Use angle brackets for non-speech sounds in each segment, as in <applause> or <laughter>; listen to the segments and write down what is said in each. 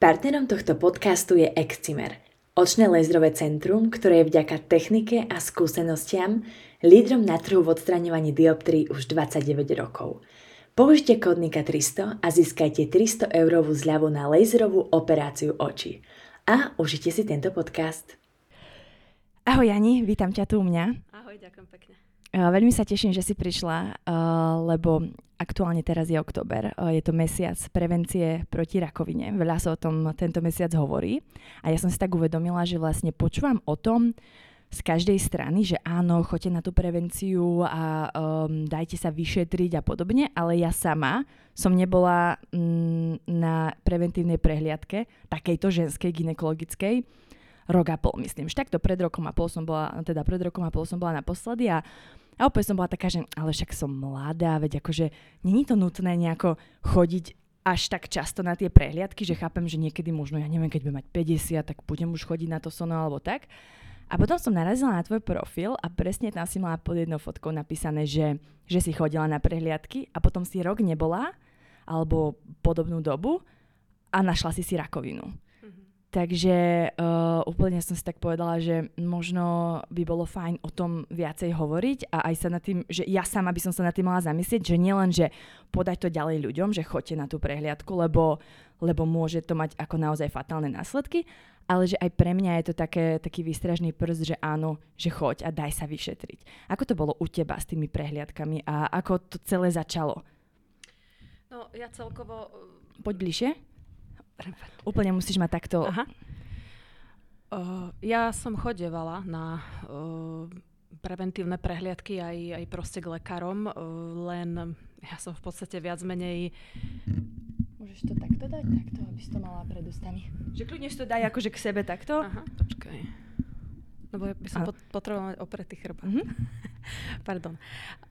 Partnerom tohto podcastu je Excimer, očné lézrové centrum, ktoré je vďaka technike a skúsenostiam lídrom na trhu v odstraňovaní dioptrií už 29 rokov. Použite kódnika 300 a získajte 300 eurovú zľavu na laserovú operáciu očí. A užite si tento podcast. Ahoj Jani, vítam ťa tu u mňa. Ahoj, ďakujem pekne. Veľmi sa teším, že si prišla, lebo aktuálne teraz je október. Je to mesiac prevencie proti rakovine. Veľa sa o tom tento mesiac hovorí. A ja som si tak uvedomila, že vlastne počúvam o tom z každej strany, že áno, choďte na tú prevenciu a um, dajte sa vyšetriť a podobne, ale ja sama som nebola mm, na preventívnej prehliadke, takejto ženskej ginekologickej, rok a pol, myslím. Že takto pred rokom a pol som bola, teda pred rokom a pol som bola naposledy a a opäť som bola taká, že ale však som mladá, veď akože není to nutné nejako chodiť až tak často na tie prehliadky, že chápem, že niekedy možno, ja neviem, keď budem mať 50, tak budem už chodiť na to sono alebo tak. A potom som narazila na tvoj profil a presne tam si mala pod jednou fotkou napísané, že, že si chodila na prehliadky a potom si rok nebola alebo podobnú dobu a našla si si rakovinu. Takže uh, úplne som si tak povedala, že možno by bolo fajn o tom viacej hovoriť a aj sa nad tým, že ja sama by som sa nad tým mala zamyslieť, že nielen, že podať to ďalej ľuďom, že choďte na tú prehliadku, lebo, lebo môže to mať ako naozaj fatálne následky, ale že aj pre mňa je to také, taký výstražný prst, že áno, že choď a daj sa vyšetriť. Ako to bolo u teba s tými prehliadkami a ako to celé začalo? No ja celkovo... Poď bližšie. Úplne musíš mať takto... Aha. Uh, ja som chodevala na uh, preventívne prehliadky aj, aj proste k lekárom, uh, len ja som v podstate viac menej... Môžeš to takto dať? Takto, aby si to mala pred ústami. Že kľudne si to daj akože k sebe takto. Aha, počkaj. Lebo ja by som pot- potrebovala opretý chrbát. Mm-hmm. <laughs> Pardon.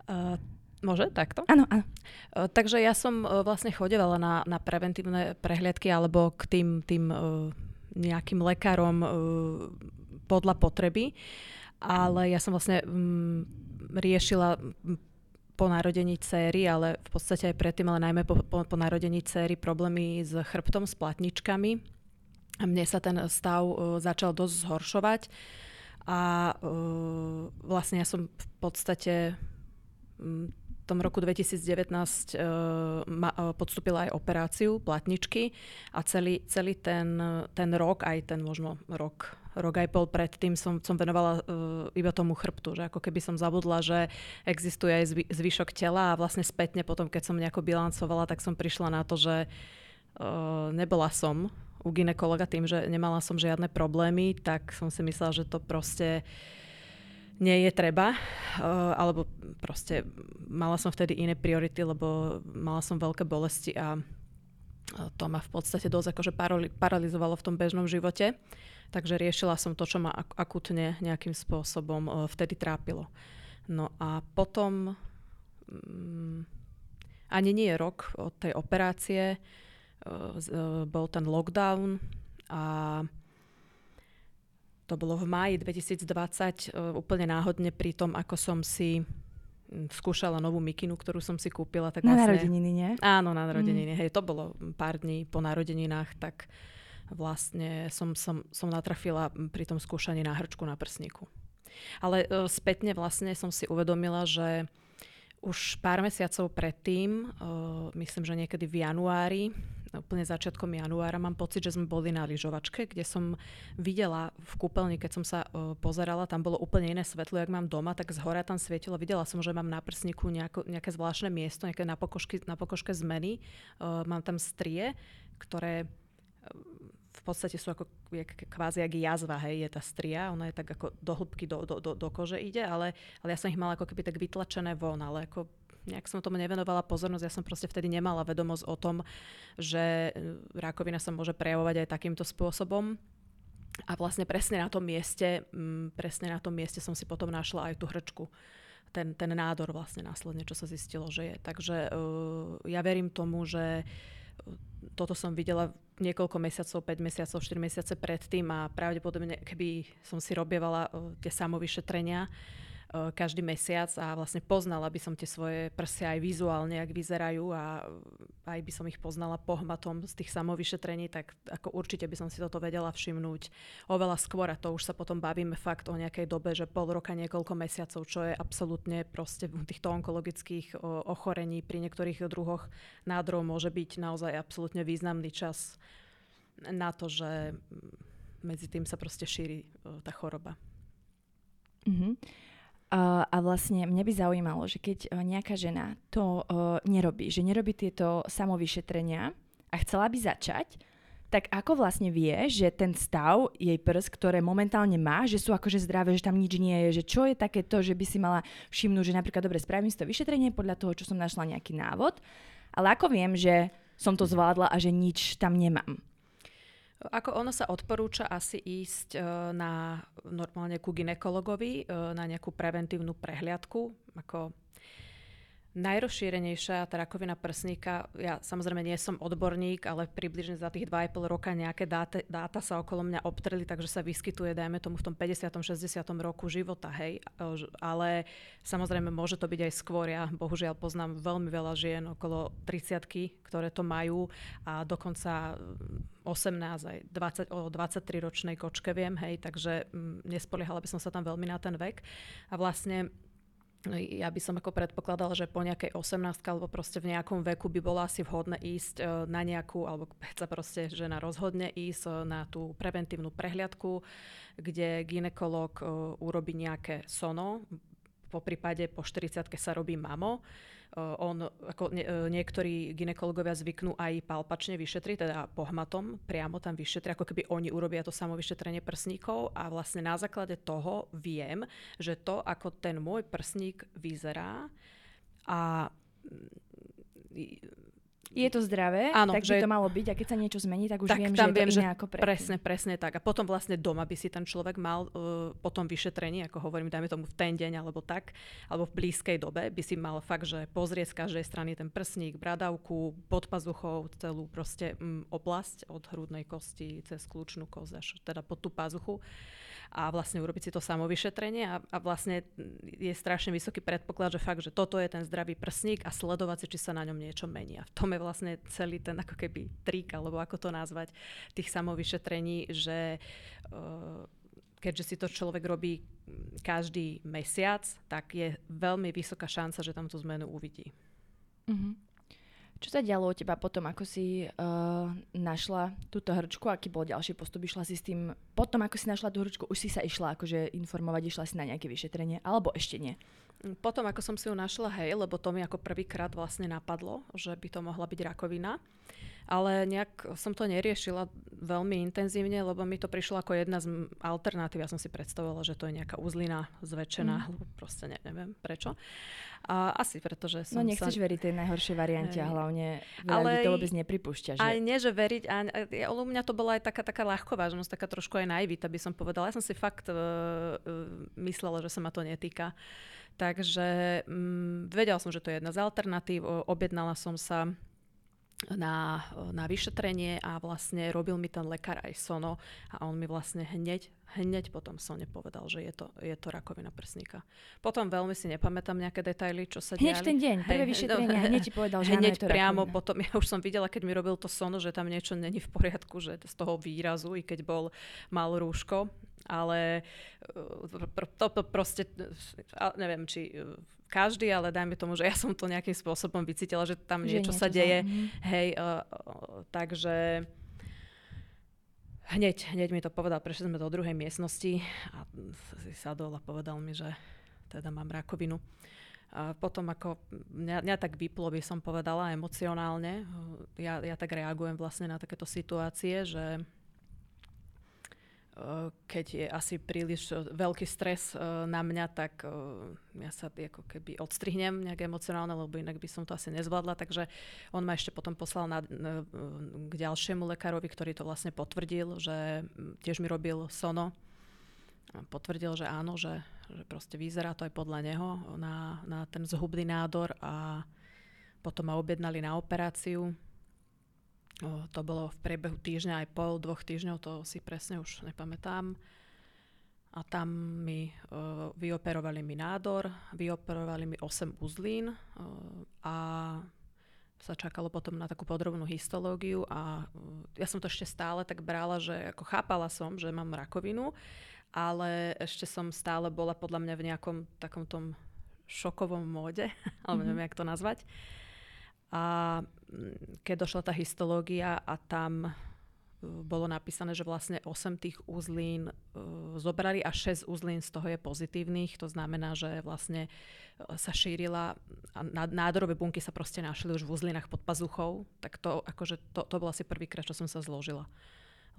Uh, Môže takto? Áno, áno. Takže ja som vlastne chodevala na, na preventívne prehliadky alebo k tým, tým nejakým lekárom podľa potreby, ale ja som vlastne riešila po narodení céry, ale v podstate aj predtým, ale najmä po, po, po narodení céry problémy s chrbtom, s platničkami. A mne sa ten stav začal dosť zhoršovať a vlastne ja som v podstate tom roku 2019 uh, ma, uh, podstúpila aj operáciu platničky a celý, celý ten, ten rok, aj ten možno rok, rok aj pol predtým som, som venovala uh, iba tomu chrbtu, že ako keby som zabudla, že existuje aj zvy, zvyšok tela a vlastne spätne potom, keď som nejako bilancovala, tak som prišla na to, že uh, nebola som u ginekologa tým, že nemala som žiadne problémy, tak som si myslela, že to proste uh, nie je treba, uh, alebo proste mala som vtedy iné priority, lebo mala som veľké bolesti a to ma v podstate dosť akože paralizovalo v tom bežnom živote. Takže riešila som to, čo ma ak- akutne nejakým spôsobom uh, vtedy trápilo. No a potom um, ani nie rok od tej operácie, bol ten lockdown a to bolo v máji 2020, uh, úplne náhodne pri tom, ako som si skúšala novú mikinu, ktorú som si kúpila. Tak na vlastne, narodeniny, nie? Áno, na narodeniny. Mm. Hej, to bolo pár dní po narodeninách, tak vlastne som, som, som natrafila pri tom skúšaní na hrčku na prsníku. Ale uh, spätne vlastne som si uvedomila, že už pár mesiacov predtým, uh, myslím, že niekedy v januári, úplne začiatkom januára, mám pocit, že sme boli na lyžovačke, kde som videla v kúpeľni, keď som sa uh, pozerala, tam bolo úplne iné svetlo, jak mám doma, tak z hora tam svietilo. Videla som, že mám na prsníku nejako, nejaké zvláštne miesto, nejaké na, pokožky, na pokožke zmeny. Uh, mám tam strie, ktoré v podstate sú ako kvázi jak jazva, hej, je tá stria, ona je tak ako do hĺbky do, do, do, do kože ide, ale, ale ja som ich mala ako keby tak vytlačené von, ale ako nejak som tomu nevenovala pozornosť, ja som proste vtedy nemala vedomosť o tom, že e, rakovina sa môže prejavovať aj takýmto spôsobom. A vlastne presne na tom mieste, m, presne na tom mieste som si potom našla aj tú hrčku. Ten, ten nádor vlastne následne, čo sa zistilo, že je. Takže uh, ja verím tomu, že toto som videla niekoľko mesiacov, 5 mesiacov, 4 mesiace predtým a pravdepodobne, keby som si robievala uh, tie samovyšetrenia, každý mesiac a vlastne poznala by som tie svoje prsia aj vizuálne, ak vyzerajú a aj by som ich poznala pohmatom z tých samovyšetrení, tak ako určite by som si toto vedela všimnúť oveľa skôr a to už sa potom bavíme fakt o nejakej dobe, že pol roka, niekoľko mesiacov, čo je absolútne proste v týchto onkologických ochorení pri niektorých druhoch nádorov môže byť naozaj absolútne významný čas na to, že medzi tým sa proste šíri tá choroba. Uh-huh. A vlastne mňa by zaujímalo, že keď uh, nejaká žena to uh, nerobí, že nerobí tieto samovyšetrenia a chcela by začať, tak ako vlastne vie, že ten stav jej prs, ktoré momentálne má, že sú akože zdravé, že tam nič nie je, že čo je také to, že by si mala všimnúť, že napríklad dobre spravím si to vyšetrenie podľa toho, čo som našla nejaký návod, ale ako viem, že som to zvládla a že nič tam nemám. Ako ono sa odporúča asi ísť e, na normálne ku ginekologovi, e, na nejakú preventívnu prehliadku, ako Najrozšírenejšia tá rakovina prsníka, ja samozrejme nie som odborník, ale približne za tých 2,5 roka nejaké dáta, dáta sa okolo mňa obtreli, takže sa vyskytuje, dajme tomu, v tom 50. 60. roku života, hej. Ale samozrejme môže to byť aj skôr. Ja bohužiaľ poznám veľmi veľa žien okolo 30 ktoré to majú a dokonca 18 aj 20, o 23 ročnej kočke viem, hej, takže mm, nespoliehala by som sa tam veľmi na ten vek. A vlastne ja by som ako predpokladala, že po nejakej 18 alebo proste v nejakom veku by bolo asi vhodné ísť e, na nejakú, alebo <laughs> sa proste žena rozhodne ísť e, na tú preventívnu prehliadku, kde ginekolog e, urobí nejaké sono, po prípade po 40 sa robí mamo on, ako e, niektorí ginekologovia zvyknú aj palpačne vyšetriť, teda pohmatom, priamo tam vyšetria, ako keby oni urobia to samovyšetrenie prsníkov a vlastne na základe toho viem, že to, ako ten môj prsník vyzerá a je to zdravé, Áno, tak že... by to malo byť a keď sa niečo zmení, tak už tak viem, tam že je to iné ako predtým. Presne, presne tak. A potom vlastne doma by si ten človek mal uh, po tom vyšetrení, ako hovorím, dajme tomu v ten deň alebo tak, alebo v blízkej dobe, by si mal fakt, že pozrieť z každej strany ten prsník, bradavku, pod pazuchou, celú proste um, oblasť od hrudnej kosti cez kľúčnú kosť až teda pod tú pazuchu a vlastne urobiť si to samovyšetrenie a, a vlastne je strašne vysoký predpoklad, že fakt, že toto je ten zdravý prsník a sledovať si, či sa na ňom niečo mení. A v tom je vlastne celý ten ako keby trik, alebo ako to nazvať, tých samovyšetrení, že uh, keďže si to človek robí každý mesiac, tak je veľmi vysoká šanca, že tam tú zmenu uvidí. Mm-hmm. Čo sa dialo u teba potom, ako si uh, našla túto hrčku? Aký bol ďalší postup? Išla si s tým, potom ako si našla tú hrčku, už si sa išla akože informovať, išla si na nejaké vyšetrenie, alebo ešte nie? Potom, ako som si ju našla, hej, lebo to mi ako prvýkrát vlastne napadlo, že by to mohla byť rakovina ale nejak som to neriešila veľmi intenzívne, lebo mi to prišlo ako jedna z alternatív. Ja som si predstavovala, že to je nejaká uzlina zväčšená, mm. proste ne, neviem prečo. A asi preto, že som No nechceš sa... veriť tej najhoršej variante a hlavne ale to vôbec nepripúšťa. Že... Aj nie, že veriť, a, a, u mňa to bola aj taká, taká ľahkovážnosť, taká trošku aj naivita by som povedala. Ja som si fakt uh, uh, myslela, že sa ma to netýka. Takže um, vedela som, že to je jedna z alternatív. Objednala som sa na, na vyšetrenie a vlastne robil mi ten lekár aj sono a on mi vlastne hneď, hneď potom sone povedal, že je to, je to rakovina prsníka. Potom veľmi si nepamätám nejaké detaily, čo sa diali. Hneď ten deň, prvé vyšetrenie, no, hneď ti povedal, že hneď áno, je to priamo rakovina. potom, ja už som videla, keď mi robil to sono, že tam niečo není v poriadku, že z toho výrazu, i keď bol mal rúško, ale e, to, to proste, neviem, či e, každý, ale dajme tomu, že ja som to nejakým spôsobom vycítila, že tam že niečo, niečo sa deje. Za... Mhm. Hej, uh, uh, takže hneď, hneď mi to povedal, prešli sme do druhej miestnosti a si sadol a povedal mi, že teda mám rakovinu. A potom ako mňa, mňa tak vyplo, by som povedala, emocionálne. Ja, ja tak reagujem vlastne na takéto situácie, že keď je asi príliš e, veľký stres e, na mňa, tak e, ja sa ako keby odstrihnem nejak emocionálne, lebo inak by som to asi nezvládla. Takže on ma ešte potom poslal na, k ďalšiemu lekárovi, ktorý to vlastne potvrdil, že tiež mi robil sono. Potvrdil, že áno, že, že proste vyzerá to aj podľa neho na, na ten zhubný nádor a potom ma objednali na operáciu to bolo v priebehu týždňa aj pol, dvoch týždňov, to si presne už nepamätám. a tam mi uh, vyoperovali mi nádor, vyoperovali mi 8 uzlín uh, a sa čakalo potom na takú podrobnú histológiu a ja som to ešte stále tak brala, že ako chápala som, že mám rakovinu, ale ešte som stále bola podľa mňa v nejakom takom tom šokovom móde, <laughs> alebo neviem, mm-hmm. jak to nazvať. A mm, keď došla tá histológia a tam bolo napísané, že vlastne 8 tých uzlín uh, zobrali a 6 uzlín z toho je pozitívnych. To znamená, že vlastne sa šírila a nádorové bunky sa proste našli už v uzlinách pod pazuchou. Tak to, akože to, to bol asi prvýkrát, čo som sa zložila.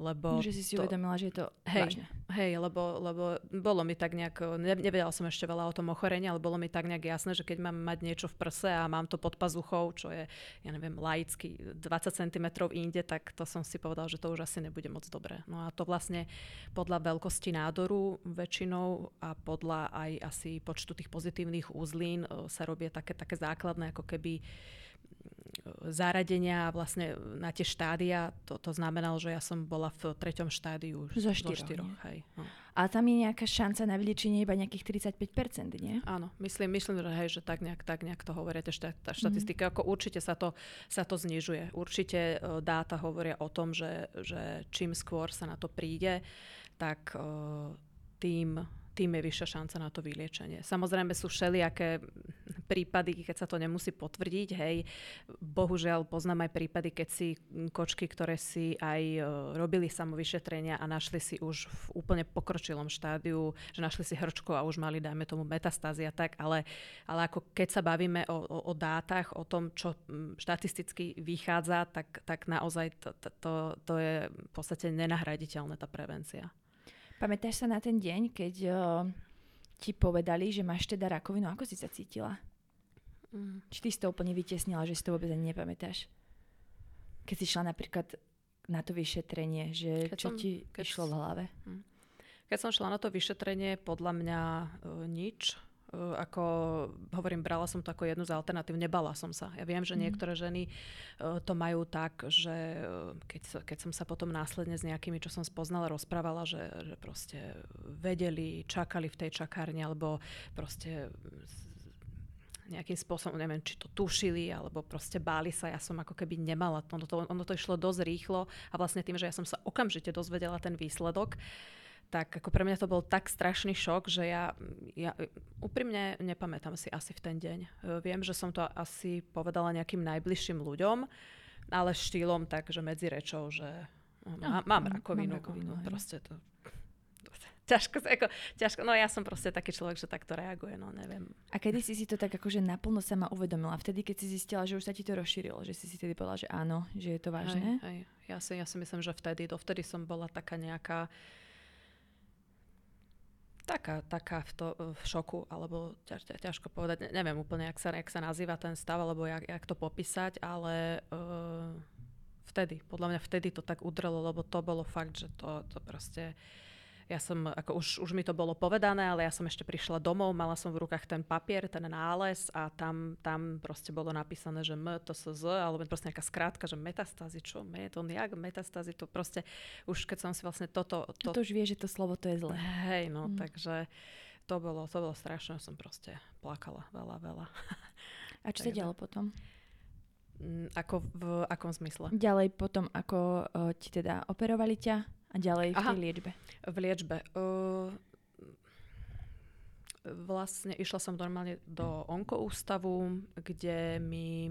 Lebo že si si to, uvedomila, že je to hej, vážne. Hej, lebo, lebo bolo mi tak nejak, ne, nevedela som ešte veľa o tom ochorení, ale bolo mi tak nejak jasné, že keď mám mať niečo v prse a mám to pod pazuchou, čo je, ja neviem, laicky 20 cm inde, tak to som si povedal, že to už asi nebude moc dobré. No a to vlastne podľa veľkosti nádoru väčšinou a podľa aj asi počtu tých pozitívnych úzlín e, sa robia také, také základné ako keby zaradenia vlastne na tie štádia, to, to znamenalo, že ja som bola v treťom štádiu. Zo štyroch, zo štyroch hej, no. A tam je nejaká šanca na vyliečenie iba nejakých 35%, nie? Áno, myslím, myslím že, hej, že tak nejak, tak nejak to hovoria tie štát, tá štatistika. Mm. Ako určite sa to, sa to znižuje. Určite uh, dáta hovoria o tom, že, že čím skôr sa na to príde, tak uh, tým tým je vyššia šanca na to vyliečenie. Samozrejme sú všelijaké prípady, keď sa to nemusí potvrdiť. Hej, bohužiaľ poznám aj prípady, keď si kočky, ktoré si aj e, robili samovyšetrenia a našli si už v úplne pokročilom štádiu, že našli si hrčku a už mali, dajme tomu, metastázy tak, ale, ale ako keď sa bavíme o, o, o dátach, o tom, čo štatisticky vychádza, tak, tak naozaj to, to, to je v podstate nenahraditeľné tá prevencia. Pamätáš sa na ten deň, keď uh, ti povedali, že máš teda rakovinu? Ako si sa cítila? Mm. Či ty si to úplne vytesnila, že si to vôbec ani nepamätáš? Keď si šla napríklad na to vyšetrenie, že keď čo som, ti keď išlo v hlave? Mm. Keď som šla na to vyšetrenie, podľa mňa uh, nič ako hovorím, brala som to ako jednu z alternatív, nebala som sa. Ja viem, že mm. niektoré ženy uh, to majú tak, že uh, keď, keď som sa potom následne s nejakými, čo som spoznala, rozprávala, že, že proste vedeli, čakali v tej čakárni, alebo proste nejakým spôsobom, neviem, či to tušili, alebo proste báli sa, ja som ako keby nemala. Ono to, ono to išlo dosť rýchlo a vlastne tým, že ja som sa okamžite dozvedela ten výsledok, tak ako pre mňa to bol tak strašný šok, že ja, ja úprimne nepamätám si asi v ten deň. Viem, že som to asi povedala nejakým najbližším ľuďom, ale štýlom tak, že medzi rečou, že no, má, mám rakovinu. Mám rakovinu no, proste to, <laughs> ťažko, ako, ťažko, no ja som proste taký človek, že takto reaguje, no neviem. A kedy si si to tak akože naplno sama uvedomila? Vtedy, keď si zistila, že už sa ti to rozšírilo, že si si tedy povedala, že áno, že je to vážne? Hej, hej. Ja, si, ja si myslím, že vtedy, dovtedy som bola taká nejaká taká, taká v, to, v šoku, alebo ťaž, ťažko povedať, neviem úplne, jak sa, jak sa nazýva ten stav, alebo jak, jak to popísať, ale uh, vtedy, podľa mňa vtedy to tak udrelo, lebo to bolo fakt, že to, to proste ja som, ako už, už mi to bolo povedané, ale ja som ešte prišla domov, mala som v rukách ten papier, ten nález a tam, tam proste bolo napísané, že M, to sa Z, alebo proste nejaká skrátka, že metastázy, čo, me, to jak metastázy, to proste, už keď som si vlastne toto... To, to už vie, že to slovo to je zlé. Hej, no, mm. takže to bolo, to bolo strašné, som proste plakala veľa, veľa. A čo sa dialo potom? Mm, ako v akom zmysle? Ďalej potom, ako uh, ti teda operovali ťa? A ďalej v Aha, tej liečbe? V liečbe. Uh, vlastne išla som normálne do onkoústavu, kde mi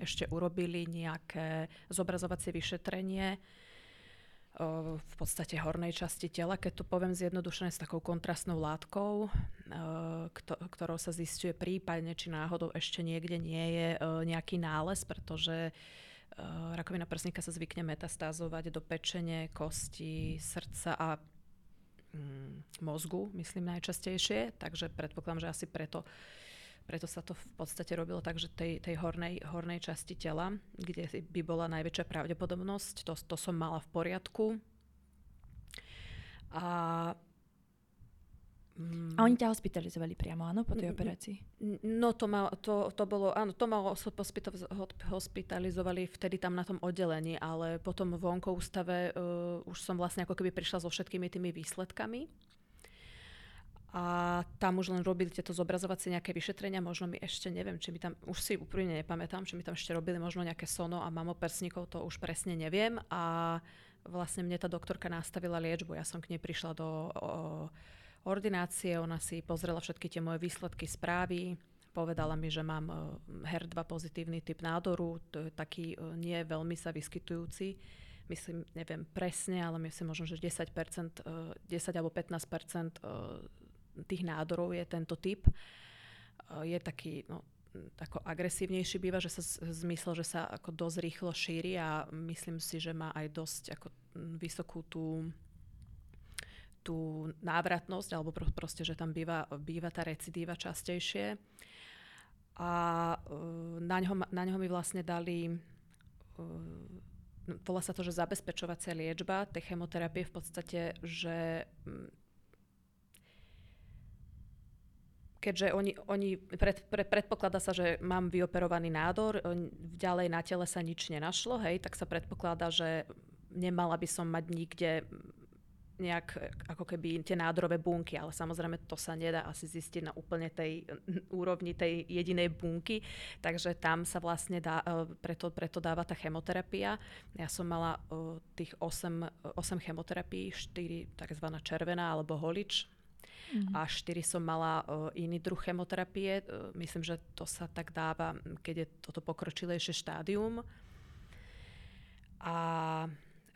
ešte urobili nejaké zobrazovacie vyšetrenie uh, v podstate hornej časti tela, keď to poviem zjednodušené, s takou kontrastnou látkou, uh, ktorou sa zistuje prípadne, či náhodou ešte niekde nie je nejaký nález, pretože Eh, rakovina prsníka sa zvykne metastázovať do pečene, kosti, srdca a mm, mozgu, myslím najčastejšie, takže predpokladám, že asi preto, preto sa to v podstate robilo tak, že tej, tej hornej, hornej časti tela, kde by bola najväčšia pravdepodobnosť, to, to som mala v poriadku. A a oni ťa hospitalizovali priamo, áno, po tej operácii? No to, ma, to, to bolo, áno, to ma hospitalizovali vtedy tam na tom oddelení, ale potom v onkoústave uh, už som vlastne ako keby prišla so všetkými tými výsledkami. a tam už len robili tieto zobrazovacie nejaké vyšetrenia, možno mi ešte neviem, či mi tam, už si úprimne nepamätám, či mi tam ešte robili možno nejaké sono a mamoprsníkov, to už presne neviem a vlastne mne tá doktorka nastavila liečbu, ja som k nej prišla do o, ordinácie, ona si pozrela všetky tie moje výsledky správy, povedala mi, že mám HER2 pozitívny typ nádoru, to je taký nie veľmi sa vyskytujúci, myslím, neviem presne, ale myslím možno, že 10%, 10 alebo 15% tých nádorov je tento typ. Je taký, no, ako agresívnejší býva, že sa zmysel, že sa ako dosť rýchlo šíri a myslím si, že má aj dosť ako vysokú tú tú návratnosť, alebo proste, že tam býva, býva tá recidíva častejšie. A uh, na, ňo, na ňo mi vlastne dali, uh, volá sa to, že zabezpečovacia liečba tej chemoterapie v podstate, že keďže oni, oni pred, pred, predpokladá sa, že mám vyoperovaný nádor, ďalej na tele sa nič nenašlo, hej, tak sa predpokladá, že nemala by som mať nikde nejak ako keby tie nádorové bunky, ale samozrejme to sa nedá asi zistiť na úplne tej úrovni tej jedinej bunky, takže tam sa vlastne dá, e, preto, preto dáva tá chemoterapia. Ja som mala e, tých 8, 8 chemoterapií, 4 tzv. červená alebo holič, Mm-hmm. A štyri som mala uh, iný druh chemoterapie. Uh, myslím, že to sa tak dáva, keď je toto pokročilejšie štádium. A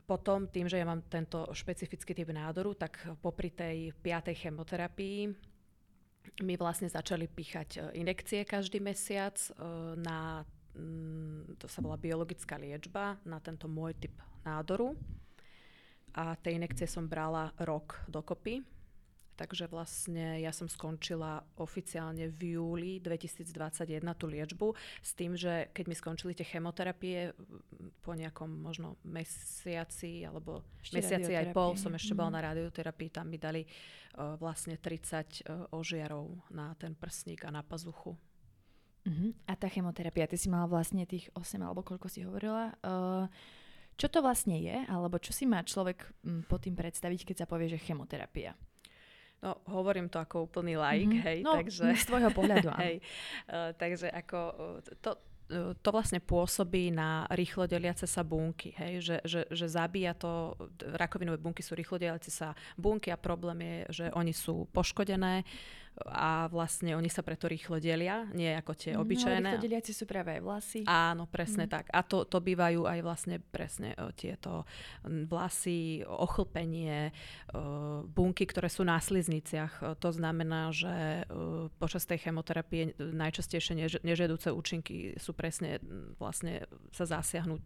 potom tým, že ja mám tento špecifický typ nádoru, tak popri tej piatej chemoterapii mi vlastne začali píchať injekcie každý mesiac na, mm, to sa volá biologická liečba, na tento môj typ nádoru. A tie injekcie som brala rok dokopy. Takže vlastne ja som skončila oficiálne v júli 2021 tú liečbu s tým, že keď mi skončili tie chemoterapie po nejakom možno mesiaci alebo ešte mesiaci aj pol som ešte mm. bola mhm. na radioterapii, tam mi dali uh, vlastne 30 uh, ožiarov na ten prsník a na pazuchu. Uh-huh. A tá chemoterapia, ty si mala vlastne tých 8 alebo koľko si hovorila. Uh, čo to vlastne je, alebo čo si má človek m, pod tým predstaviť, keď sa povie, že chemoterapia? No, hovorím to ako úplný like, mm-hmm. hej, no, takže... z tvojho pohľadu, hej, uh, takže ako uh, to, uh, to vlastne pôsobí na rýchlo deliace sa bunky, hej, že, že, že zabíja to, rakovinové bunky sú rýchlo deliace sa bunky a problém je, že oni sú poškodené, uh, a vlastne oni sa preto rýchlo delia, nie ako tie no, obyčajné. No, deliaci sú práve aj vlasy. Áno, presne mm. tak. A to, to bývajú aj vlastne presne o, tieto vlasy, ochlpenie, o, bunky, ktoré sú na slizniciach. To znamená, že o, počas tej chemoterapie najčastejšie než, nežedúce účinky sú presne vlastne sa zasiahnuť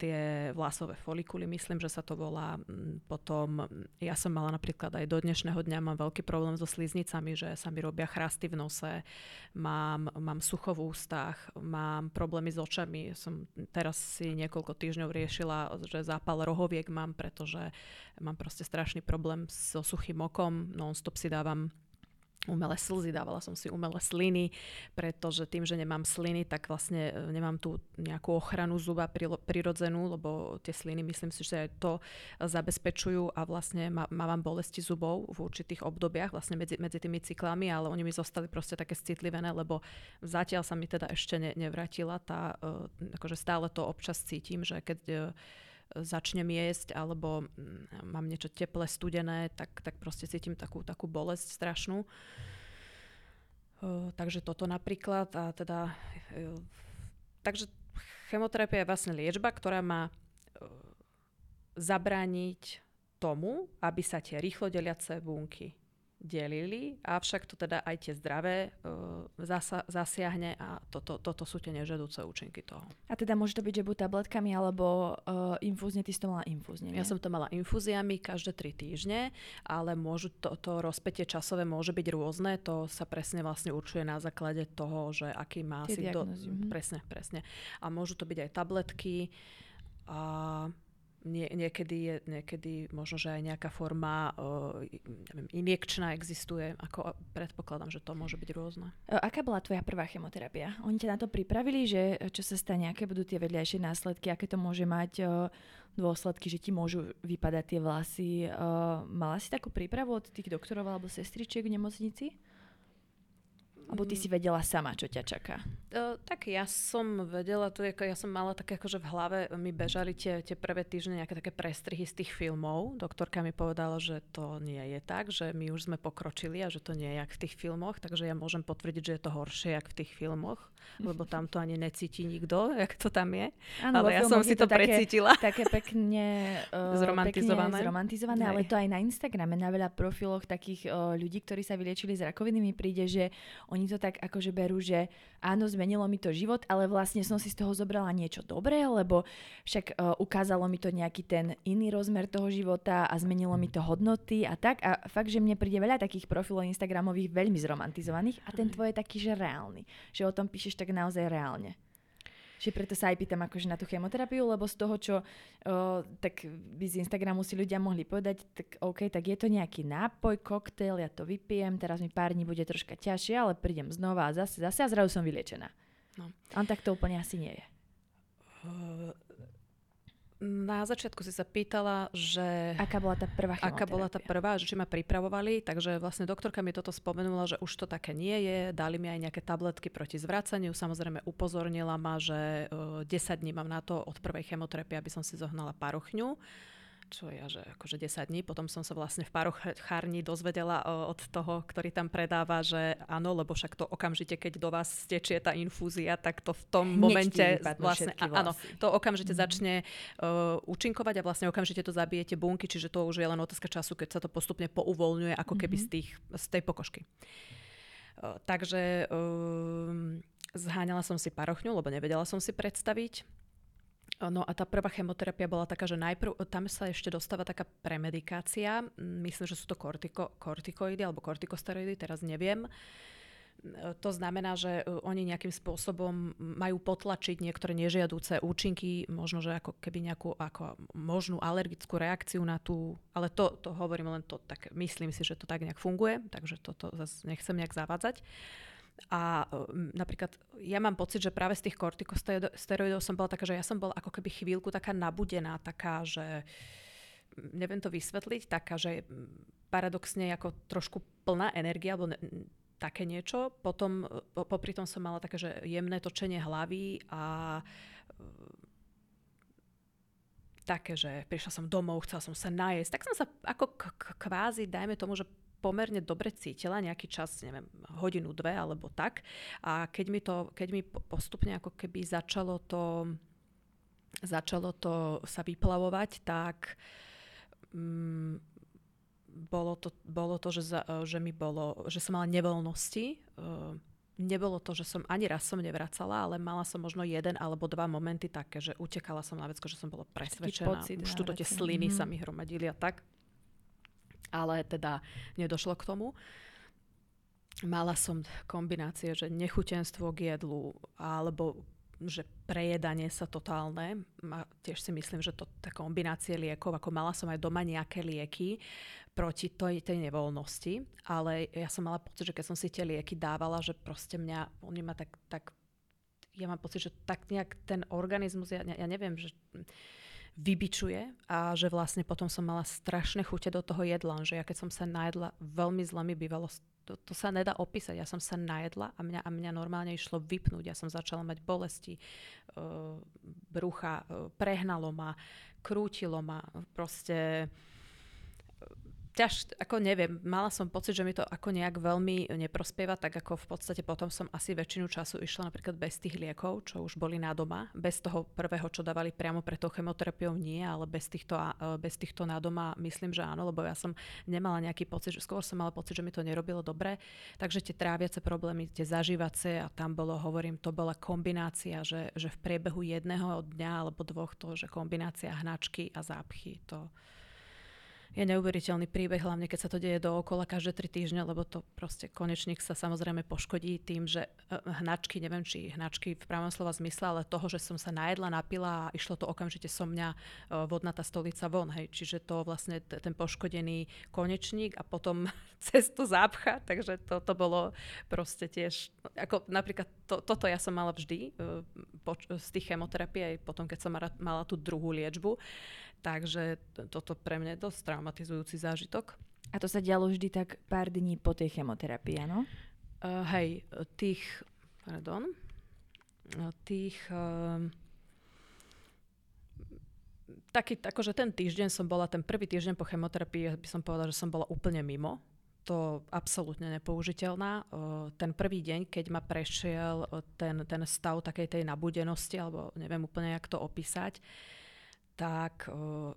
tie vlasové folikuly, myslím, že sa to volá. Potom ja som mala napríklad aj do dnešného dňa mám veľký problém so sliznicami, že sa mi robia chrasty v nose, mám, mám sucho v ústach, mám problémy s očami. Som teraz si niekoľko týždňov riešila, že zápal rohoviek mám, pretože mám proste strašný problém so suchým okom. Non-stop si dávam umelé slzy, dávala som si umelé sliny, pretože tým, že nemám sliny, tak vlastne e, nemám tu nejakú ochranu zuba prirodzenú, lebo tie sliny myslím si, že aj to zabezpečujú a vlastne má, mám bolesti zubov v určitých obdobiach, vlastne medzi, medzi tými cyklami, ale oni mi zostali proste také citlivené, lebo zatiaľ sa mi teda ešte ne, nevrátila tá, uh, akože stále to občas cítim, že keď uh, začnem jesť alebo mm, mám niečo teplé, studené, tak, tak proste cítim takú, takú bolesť strašnú. Uh, takže toto napríklad a teda uh, takže chemoterapia je vlastne liečba, ktorá má uh, zabrániť tomu, aby sa tie rýchlo deliace bunky delili, avšak to teda aj tie zdravé uh, zasa, zasiahne a toto, toto sú tie nežadúce účinky toho. A teda môže to byť, že buď tabletkami alebo uh, infúzne, ty si to mala infúzne, Ja som to mala infúziami každé tri týždne, ale môžu to, to rozpätie časové môže byť rôzne, to sa presne vlastne určuje na základe toho, že aký má tie si do, mhm. Presne, presne. A môžu to byť aj tabletky, a nie, niekedy je niekedy možno, že aj nejaká forma uh, neviem, injekčná existuje. Ako predpokladám, že to môže byť rôzne. Aká bola tvoja prvá chemoterapia? Oni ťa na to pripravili, že čo sa stane, aké budú tie vedľajšie následky, aké to môže mať uh, dôsledky, že ti môžu vypadať tie vlasy. Uh, mala si takú prípravu od tých doktorov alebo sestričiek v nemocnici? Alebo ty si vedela sama, čo ťa čaká? Uh, tak ja som vedela, to je, ja som mala také akože v hlave, mi bežali tie, tie prvé týždne nejaké také prestrihy z tých filmov. Doktorka mi povedala, že to nie je tak, že my už sme pokročili a že to nie je jak v tých filmoch, takže ja môžem potvrdiť, že je to horšie, jak v tých filmoch, lebo tam to ani necíti nikto, <laughs> jak to tam je. Áno, ale ja som si to, to precítila. <laughs> Také pekne, uh, zromantizované. Pekne zromantizované, ale to aj na Instagrame, na veľa profiloch takých uh, ľudí, ktorí sa vyliečili z rakoviny mi príde, že oni oni to tak akože berú, že áno, zmenilo mi to život, ale vlastne som si z toho zobrala niečo dobré, lebo však uh, ukázalo mi to nejaký ten iný rozmer toho života a zmenilo mi to hodnoty a tak. A fakt, že mne príde veľa takých profilov Instagramových veľmi zromantizovaných a ten tvoj je taký, že reálny. Že o tom píšeš tak naozaj reálne. Že preto sa aj pýtam akože na tú chemoterapiu, lebo z toho, čo o, tak by z Instagramu si ľudia mohli povedať, tak OK, tak je to nejaký nápoj, koktail, ja to vypijem, teraz mi pár dní bude troška ťažšie, ale prídem znova a zase, zase a zrazu som vyliečená. No. A tak to úplne asi nie je. Uh, na začiatku si sa pýtala, že... Aká bola tá prvá Aká bola tá prvá, že či ma pripravovali, takže vlastne doktorka mi toto spomenula, že už to také nie je, dali mi aj nejaké tabletky proti zvracaniu, samozrejme upozornila ma, že 10 dní mám na to od prvej chemoterapie, aby som si zohnala parochňu čo ja, že akože 10 dní, potom som sa vlastne v parochárni dozvedela od toho, ktorý tam predáva, že áno, lebo však to okamžite, keď do vás stečie tá infúzia, tak to v tom Hneď momente vlastne, áno, to okamžite mm-hmm. začne uh, účinkovať a vlastne okamžite to zabijete bunky, čiže to už je len otázka času, keď sa to postupne pouvoľňuje ako keby mm-hmm. z, tých, z tej pokožky. Uh, takže uh, zháňala som si parochňu, lebo nevedela som si predstaviť, No a tá prvá chemoterapia bola taká, že najprv tam sa ešte dostáva taká premedikácia. Myslím, že sú to kortiko, kortikoidy alebo kortikosteroidy, teraz neviem. To znamená, že e, oni nejakým spôsobom majú potlačiť niektoré nežiadúce účinky, možno, že ako keby nejakú ako možnú alergickú reakciu na tú, ale to, to hovorím len to tak, myslím si, že to tak nejak funguje, takže toto zase nechcem nejak zavádzať. A um, napríklad ja mám pocit, že práve z tých kortikosteroidov som bola taká, že ja som bola ako keby chvíľku taká nabudená, taká, že neviem to vysvetliť, taká, že paradoxne ako trošku plná energia, alebo ne, také niečo. Potom po, popri tom som mala také, že jemné točenie hlavy a také, že prišla som domov, chcela som sa najesť. Tak som sa ako k- kvázi, dajme tomu, že pomerne dobre cítila nejaký čas, neviem, hodinu, dve alebo tak. A keď mi to, keď mi postupne ako keby začalo to, začalo to sa vyplavovať, tak mm, bolo to, bolo to že, za, že mi bolo, že som mala nevoľnosti. Uh, nebolo to, že som ani raz som nevracala, ale mala som možno jeden alebo dva momenty také, že utekala som na vecko, že som bola presvedčená. Pocit, už tuto tie sliny mm. sa mi hromadili a tak ale teda nedošlo k tomu. Mala som kombinácie, že nechutenstvo k jedlu alebo že prejedanie sa totálne. A tiež si myslím, že to tá kombinácie liekov, ako mala som aj doma nejaké lieky proti tej, tej nevoľnosti, ale ja som mala pocit, že keď som si tie lieky dávala, že proste mňa, oni ma tak, tak ja mám pocit, že tak nejak ten organizmus, ja, ja neviem, že vybičuje a že vlastne potom som mala strašné chute do toho jedla, že ja keď som sa najedla, veľmi zle mi bývalo, to, to sa nedá opísať, ja som sa najedla a mňa, a mňa normálne išlo vypnúť, ja som začala mať bolesti, uh, brucha, uh, prehnalo ma, krútilo ma, proste ťaž, ako neviem, mala som pocit, že mi to ako nejak veľmi neprospieva, tak ako v podstate potom som asi väčšinu času išla napríklad bez tých liekov, čo už boli na doma, bez toho prvého, čo dávali priamo pre tou chemoterapiou nie, ale bez týchto, bez týchto na doma myslím, že áno, lebo ja som nemala nejaký pocit, že skôr som mala pocit, že mi to nerobilo dobre, takže tie tráviace problémy, tie zažívace a tam bolo, hovorím, to bola kombinácia, že, že v priebehu jedného dňa alebo dvoch to, že kombinácia hnačky a zápchy, to je neuveriteľný príbeh, hlavne keď sa to deje dookola každé tri týždne, lebo to proste konečník sa samozrejme poškodí tým, že e, hnačky, neviem či hnačky v pravom slova zmysle, ale toho, že som sa najedla, napila a išlo to okamžite so mňa e, vodná tá stolica von, hej. Čiže to vlastne t- ten poškodený konečník a potom <laughs> cez to zápcha, takže to, to bolo proste tiež, ako napríklad to, toto ja som mala vždy e, z tých chemoterapií aj potom, keď som mala tú druhú liečbu, Takže toto pre mňa je dosť traumatizujúci zážitok. A to sa dialo vždy tak pár dní po tej chemoterapii, áno? Uh, hej, tých, pardon, tých, uh, taký, akože ten týždeň som bola, ten prvý týždeň po chemoterapii, by som povedala, že som bola úplne mimo. To absolútne nepoužiteľná. Ten prvý deň, keď ma prešiel ten, ten stav takej tej nabudenosti, alebo neviem úplne, jak to opísať, tak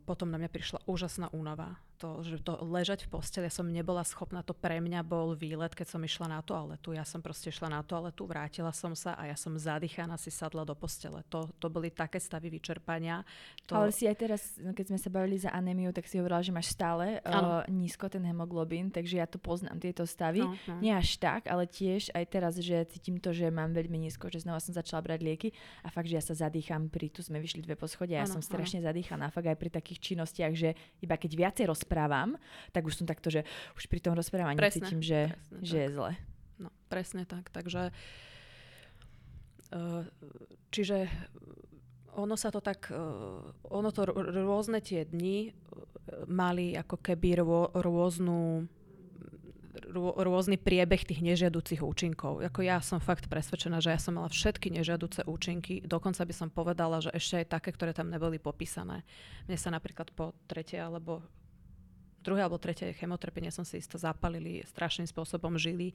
potom na mňa prišla úžasná únava to, že to ležať v posteli, ja som nebola schopná, to pre mňa bol výlet, keď som išla na toaletu. Ja som proste išla na toaletu, vrátila som sa a ja som zadýchaná si sadla do postele. To, to boli také stavy vyčerpania. To... Ale si aj teraz, no keď sme sa bavili za anémiu, tak si hovorila, že máš stále uh, nízko ten hemoglobín, takže ja to poznám, tieto stavy. No, no. Nie až tak, ale tiež aj teraz, že cítim to, že mám veľmi nízko, že znova som začala brať lieky a fakt, že ja sa zadýcham pri, tu sme vyšli dve poschodia, ja som strašne ano. zadýchaná, fakt aj pri takých činnostiach, že iba keď viacej rozprávam, rozprávam, tak už som takto, že už pri tom rozprávaní presne, cítim, že, presne že je zle. No, presne tak. Takže uh, čiže ono sa to tak, uh, ono to rôzne tie dni mali ako keby rô, rôznu rôzny priebeh tých nežiaducich účinkov. Ako ja som fakt presvedčená, že ja som mala všetky nežiaduce účinky, dokonca by som povedala, že ešte aj také, ktoré tam neboli popísané. Mne sa napríklad po tretie alebo druhé alebo tretie chemotrpenie som si isto zapalili strašným spôsobom žili,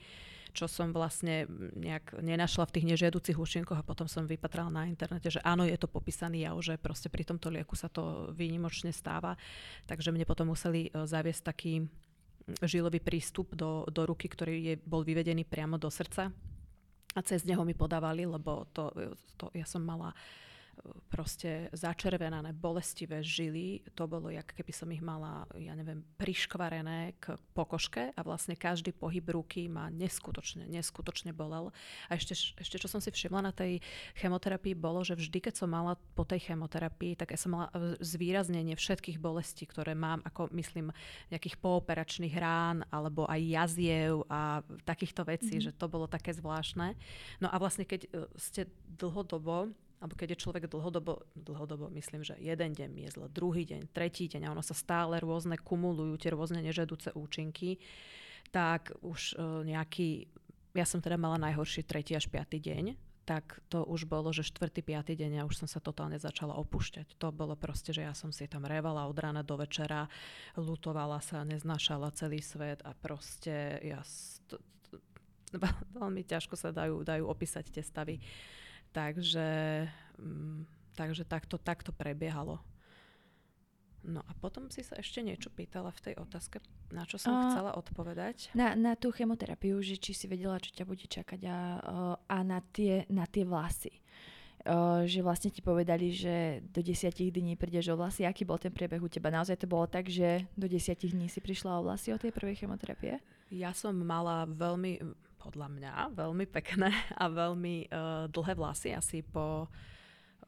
čo som vlastne nejak nenašla v tých nežiaducich účinkoch a potom som vypatrala na internete, že áno, je to popísaný jav, že proste pri tomto lieku sa to výnimočne stáva. Takže mne potom museli e, zaviesť taký žilový prístup do, do ruky, ktorý je, bol vyvedený priamo do srdca a cez neho mi podávali, lebo to, to ja som mala uh, proste začervenané, bolestivé žily. To bolo, jak keby som ich mala, ja neviem, priškvarené k pokožke a vlastne každý pohyb ruky ma neskutočne, neskutočne bolel. A ešte, ešte čo som si všimla na tej chemoterapii bolo, že vždy, keď som mala po tej chemoterapii, tak ja som mala zvýraznenie všetkých bolestí, ktoré mám, ako myslím, nejakých pooperačných rán alebo aj jaziev a takýchto vecí, mm. že to bolo také zvláštne. No a vlastne keď e, ste dlhodobo alebo keď je človek dlhodobo, dlhodobo myslím, že jeden deň je zle, druhý deň, tretí deň a ono sa stále rôzne kumulujú, tie rôzne nežedúce účinky, tak už uh, nejaký, ja som teda mala najhorší tretí až piatý deň, tak to už bolo, že štvrtý, piatý deň a už som sa totálne začala opúšťať. To bolo proste, že ja som si tam revala od rána do večera, lutovala sa, neznášala celý svet a proste ja... To, veľmi ťažko sa dajú, dajú opísať tie stavy. Takže, mm, takže takto, takto prebiehalo. No a potom si sa ešte niečo pýtala v tej otázke, na čo som uh, chcela odpovedať. Na, na tú chemoterapiu, že či si vedela, čo ťa bude čakať a, a na, tie, na tie vlasy. Uh, že vlastne ti povedali, že do desiatich dní prídeš o vlasy. Aký bol ten priebeh u teba? Naozaj to bolo tak, že do desiatich dní si prišla o vlasy od tej prvej chemoterapie? Ja som mala veľmi, podľa mňa, veľmi pekné a veľmi uh, dlhé vlasy, asi po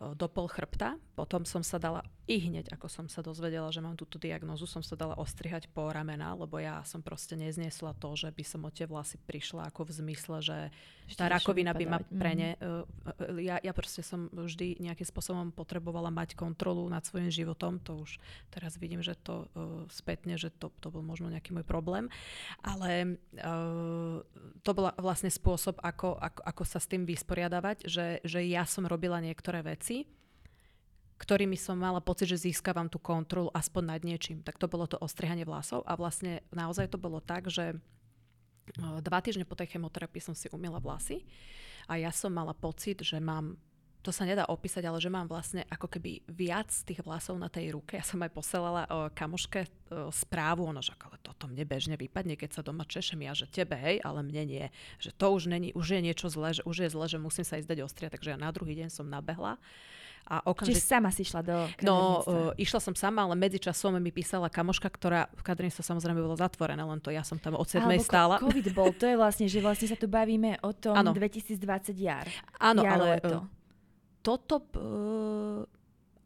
do pol chrbta. Potom som sa dala i hneď, ako som sa dozvedela, že mám túto diagnozu, som sa dala ostrihať po ramena, lebo ja som proste nezniesla to, že by som o tie vlasy prišla ako v zmysle, že tá rakovina by ma pre ne... Mm. Ja, ja proste som vždy nejakým spôsobom potrebovala mať kontrolu nad svojim životom. To už teraz vidím, že to uh, spätne, že to, to bol možno nejaký môj problém. Ale uh, to bol vlastne spôsob, ako, ako, ako sa s tým vysporiadavať, že, že ja som robila niektoré veci, ktorými som mala pocit, že získavam tú kontrolu aspoň nad niečím. Tak to bolo to ostrihanie vlasov a vlastne naozaj to bolo tak, že dva týždne po tej chemoterapii som si umila vlasy a ja som mala pocit, že mám to sa nedá opísať, ale že mám vlastne ako keby viac tých vlasov na tej ruke. Ja som aj posielala o, kamoške o, správu, ono, že ale toto mne bežne vypadne, keď sa doma češem ja, že tebe, hej, ale mne nie. Že to už, není, už je niečo zlé, že už je zlé, že musím sa ísť dať ostria, takže ja na druhý deň som nabehla. A okamžite... Čiže sama si išla do No, uh, išla som sama, ale medzičasom mi písala kamoška, ktorá v sa samozrejme bolo zatvorené, len to ja som tam od 7 Alebo stála. COVID bol, to je vlastne, že vlastne sa tu bavíme o tom ano. 2020 jar. Áno, ale to. toto uh,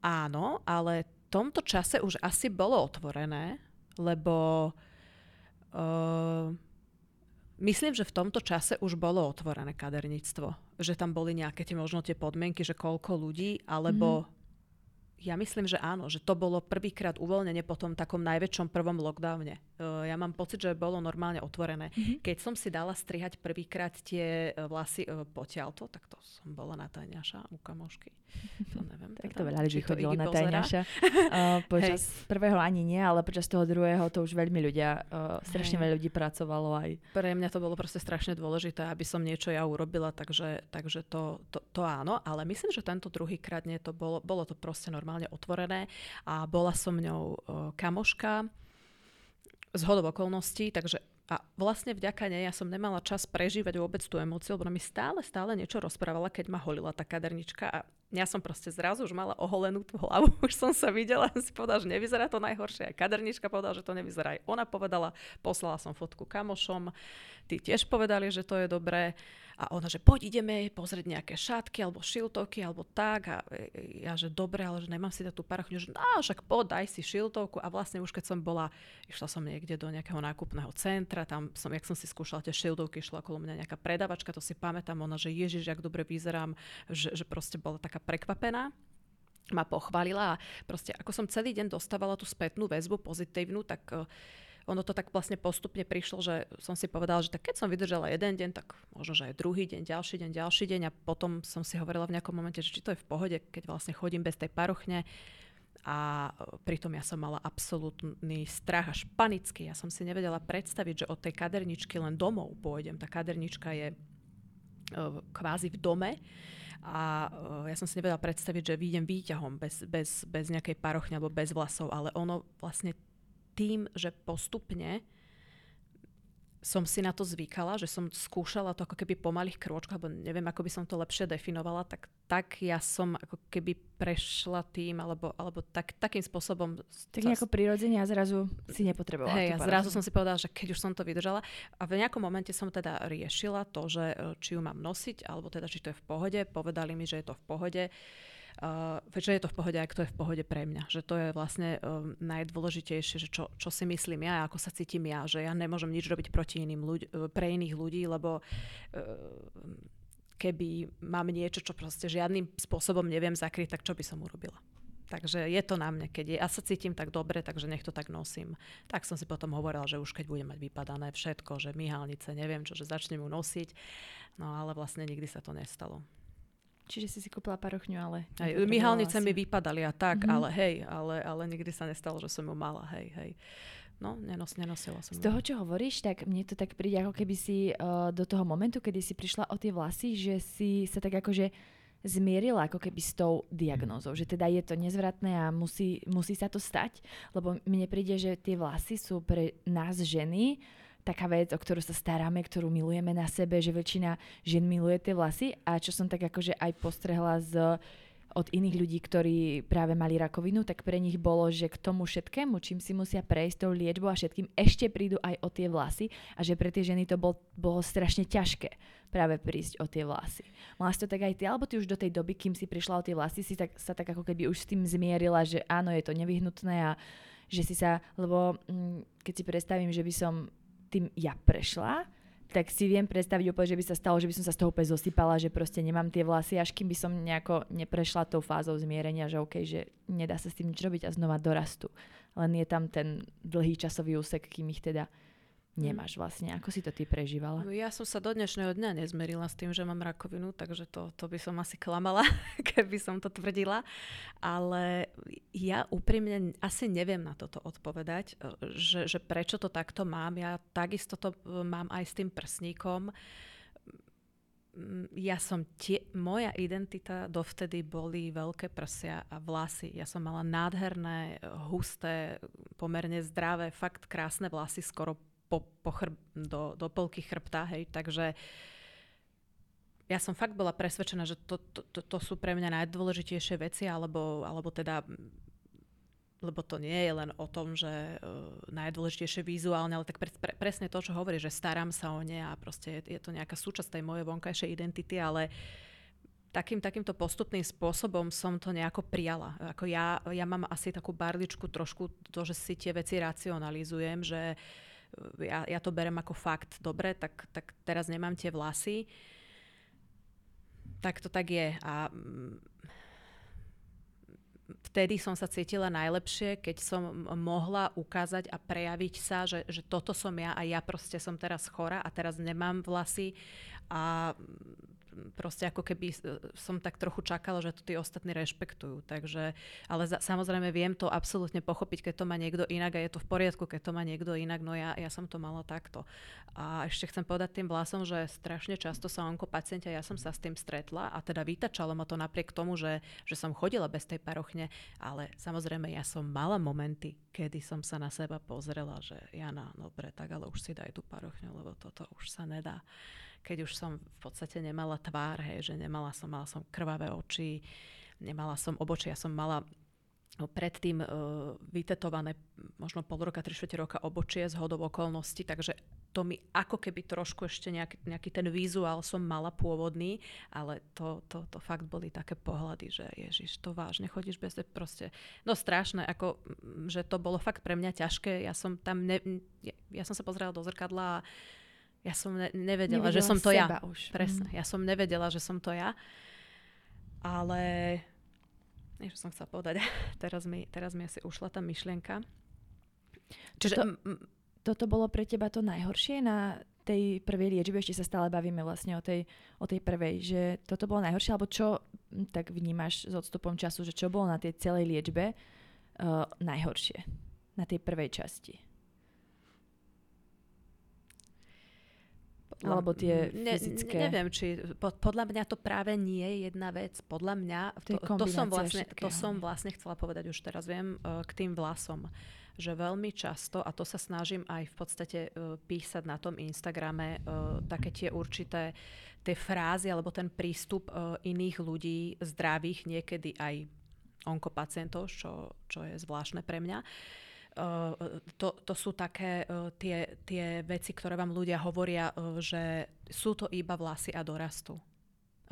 áno, ale v tomto čase už asi bolo otvorené, lebo uh, Myslím, že v tomto čase už bolo otvorené kaderníctvo. Že tam boli nejaké tie možno tie podmienky, že koľko ľudí, alebo mm-hmm. Ja myslím, že áno, že to bolo prvýkrát uvoľnenie po tom takom najväčšom prvom lockdowne. Uh, ja mám pocit, že bolo normálne otvorené. Mm-hmm. Keď som si dala strihať prvýkrát tie e, vlasy uh, potiaľto, tak to som bola na tajňaša u kamošky. To neviem. <laughs> tak to teda, veľa ľudí chodilo na tajňaša. uh, <laughs> počas Hej. prvého ani nie, ale počas toho druhého to už veľmi ľudia, uh, strašne veľa ľudí pracovalo aj. Pre mňa to bolo proste strašne dôležité, aby som niečo ja urobila, takže, takže to, to, to áno, ale myslím, že tento druhýkrát nie, to bolo, bolo to proste normálne otvorené a bola som ňou uh, kamoška z hodov okolností, takže a vlastne vďaka nej ja som nemala čas prežívať vôbec tú emóciu, lebo mi stále, stále niečo rozprávala, keď ma holila tá kadernička a ja som proste zrazu už mala oholenú tú hlavu, <laughs> už som sa videla, <laughs> si povedala, že nevyzerá to najhoršie. Aj kadernička povedala, že to nevyzerá. Aj ona povedala, poslala som fotku kamošom, tí tiež povedali, že to je dobré. A ona, že poď ideme pozrieť nejaké šatky alebo šiltovky alebo tak. A ja, že dobre, ale že nemám si dať tú parochňu. Že no, však poď, si šiltovku. A vlastne už keď som bola, išla som niekde do nejakého nákupného centra, tam som, jak som si skúšala tie šiltovky, išla okolo mňa nejaká predavačka, to si pamätám, ona, že ježiš, jak dobre vyzerám, že, že proste bola taká prekvapená ma pochválila a proste ako som celý deň dostávala tú spätnú väzbu pozitívnu, tak uh, ono to tak vlastne postupne prišlo, že som si povedala, že tak keď som vydržala jeden deň, tak možno, že aj druhý deň, ďalší deň, ďalší deň a potom som si hovorila v nejakom momente, že či to je v pohode, keď vlastne chodím bez tej parochne a e, pritom ja som mala absolútny strach, až panický. Ja som si nevedela predstaviť, že od tej kaderničky len domov pôjdem. Tá kadernička je e, kvázi v dome a e, ja som si nevedela predstaviť, že výjdem výťahom bez, bez, bez nejakej parochne alebo bez vlasov, ale ono vlastne tým, že postupne som si na to zvykala, že som skúšala to ako keby po malých krôčkoch, alebo neviem, ako by som to lepšie definovala, tak, tak ja som ako keby prešla tým, alebo, alebo tak, takým spôsobom. Tak nejako prirodzene a zrazu si nepotrebovala. Hej, a zrazu som si povedala, že keď už som to vydržala. A v nejakom momente som teda riešila to, že e, či ju mám nosiť, alebo teda či to je v pohode. Povedali mi, že je to v pohode. Uh, uh, že je to v pohode, ak to je v pohode pre mňa. Že to je vlastne um, najdôležitejšie, že čo, čo si myslím ja, ako sa cítim ja, že ja nemôžem nič robiť proti iným ľudí, uh, pre iných ľudí, lebo uh, keby mám niečo, čo proste žiadnym spôsobom neviem zakryť, tak čo by som urobila. Takže je to na mne, keď ja sa cítim tak dobre, takže nech to tak nosím. Tak som si potom hovorila, že už keď budem mať vypadané všetko, že myhalnice, neviem čo, že začnem ju nosiť. No ale vlastne nikdy sa to nestalo. Čiže si si kúpila parochňu, ale... Aj, myhalnice mi vypadali a tak, mm-hmm. ale hej, ale, ale nikdy sa nestalo, že som ju mala, hej, hej. No, nenos, nenosila som. Z toho, čo hovoríš, tak mne to tak príde, ako keby si uh, do toho momentu, kedy si prišla o tie vlasy, že si sa tak akože zmierila ako keby s tou diagnózou, že teda je to nezvratné a musí, musí sa to stať, lebo mne príde, že tie vlasy sú pre nás ženy taká vec, o ktorú sa staráme, ktorú milujeme na sebe, že väčšina žien miluje tie vlasy a čo som tak akože aj postrehla z od iných ľudí, ktorí práve mali rakovinu, tak pre nich bolo, že k tomu všetkému, čím si musia prejsť tou liečbou a všetkým, ešte prídu aj o tie vlasy a že pre tie ženy to bol, bolo strašne ťažké práve prísť o tie vlasy. Mala si to tak aj ty, alebo ty už do tej doby, kým si prišla o tie vlasy, si tak, sa tak ako keby už s tým zmierila, že áno, je to nevyhnutné a že si sa, lebo mm, keď si predstavím, že by som tým ja prešla, tak si viem predstaviť úplne, že by sa stalo, že by som sa z toho úplne zosypala, že proste nemám tie vlasy, až kým by som nejako neprešla tou fázou zmierenia, že OK, že nedá sa s tým nič robiť a znova dorastu. Len je tam ten dlhý časový úsek, kým ich teda nemáš vlastne. Ako si to ty prežívala? No, ja som sa do dnešného dňa nezmerila s tým, že mám rakovinu, takže to, to by som asi klamala, <laughs> keby som to tvrdila. Ale ja úprimne asi neviem na toto odpovedať, že, že prečo to takto mám. Ja takisto to e, mám aj s tým prsníkom. Ja som tie, moja identita dovtedy boli veľké prsia a vlasy. Ja som mala nádherné, husté, pomerne zdravé, fakt krásne vlasy, skoro po, po chrb, do, do polky chrbta, hej, takže ja som fakt bola presvedčená, že to, to, to, to sú pre mňa najdôležitejšie veci, alebo, alebo teda lebo to nie je len o tom, že uh, najdôležitejšie vizuálne, ale tak pre, pre, presne to, čo hovorí, že starám sa o ne a proste je, je to nejaká súčasť tej mojej vonkajšej identity, ale takým, takýmto postupným spôsobom som to nejako prijala. Ako ja, ja mám asi takú barličku trošku to, že si tie veci racionalizujem, že uh, ja, ja to berem ako fakt. Dobre, tak, tak teraz nemám tie vlasy. Tak to tak je. A mm, vtedy som sa cítila najlepšie, keď som mohla ukázať a prejaviť sa, že, že toto som ja a ja proste som teraz chora a teraz nemám vlasy a proste ako keby som tak trochu čakala, že to tí ostatní rešpektujú. Takže, ale za, samozrejme viem to absolútne pochopiť, keď to má niekto inak a je to v poriadku, keď to má niekto inak, no ja, ja som to mala takto. A ešte chcem povedať tým vlasom, že strašne často sa onko pacientia, ja som sa s tým stretla a teda vytačalo ma to napriek tomu, že, že som chodila bez tej parochne, ale samozrejme ja som mala momenty, kedy som sa na seba pozrela, že Jana, dobre, tak ale už si daj tú parochňu, lebo toto už sa nedá keď už som v podstate nemala tvár, hej, že nemala som, mala som krvavé oči, nemala som obočie, ja som mala no, predtým uh, vytetované možno pol roka, tri roka obočie z hodov okolností, takže to mi ako keby trošku ešte nejaký, nejaký ten vizuál som mala pôvodný, ale to, to, to fakt boli také pohľady, že ježiš, to vážne chodíš bez proste, no strašné, ako, že to bolo fakt pre mňa ťažké, ja som tam, ne, ja, ja som sa pozerala do zrkadla a ja som ne- nevedela, nevedela, že som to ja. Už. Presne, mm. ja som nevedela, že som to ja. Ale niečo som chcela povedať. <laughs> teraz, mi, teraz mi asi ušla tá myšlienka. Čiže, to, toto bolo pre teba to najhoršie na tej prvej liečbe, ešte sa stále bavíme vlastne o tej, o tej prvej, že toto bolo najhoršie, alebo čo tak vnímaš s odstupom času, že čo bolo na tej celej liečbe uh, najhoršie, na tej prvej časti? Alebo tie fyzické... Ne, neviem, či pod, podľa mňa to práve nie je jedna vec. Podľa mňa, to, to, som, vlastne, to som vlastne chcela povedať už teraz, viem, uh, k tým vlasom. Že veľmi často, a to sa snažím aj v podstate uh, písať na tom Instagrame, uh, také tie určité tie frázy alebo ten prístup iných ľudí, zdravých, niekedy aj onkopacientov, čo, čo je zvláštne pre mňa, uh, to, to sú také uh, tie, tie veci, ktoré vám ľudia hovoria, uh, že sú to iba vlasy a dorastú.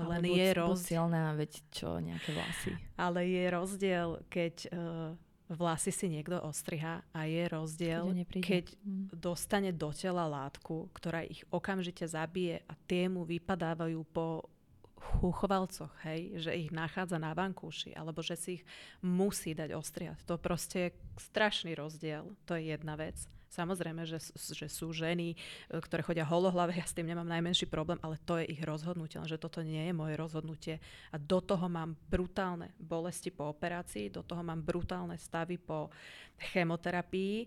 Len je rozdiel. silná, veď čo, nejaké vlasy. Ale je rozdiel, keď uh, vlasy si niekto ostriha a je rozdiel, keď, keď hm. dostane do tela látku, ktorá ich okamžite zabije a tie mu vypadávajú po chuchovalcoch, hej, že ich nachádza na vankúši, alebo že si ich musí dať ostriať. To proste je strašný rozdiel. To je jedna vec. Samozrejme, že, že sú ženy, e, ktoré chodia holohlave, ja s tým nemám najmenší problém, ale to je ich rozhodnutie, že toto nie je moje rozhodnutie. A do toho mám brutálne bolesti po operácii, do toho mám brutálne stavy po chemoterapii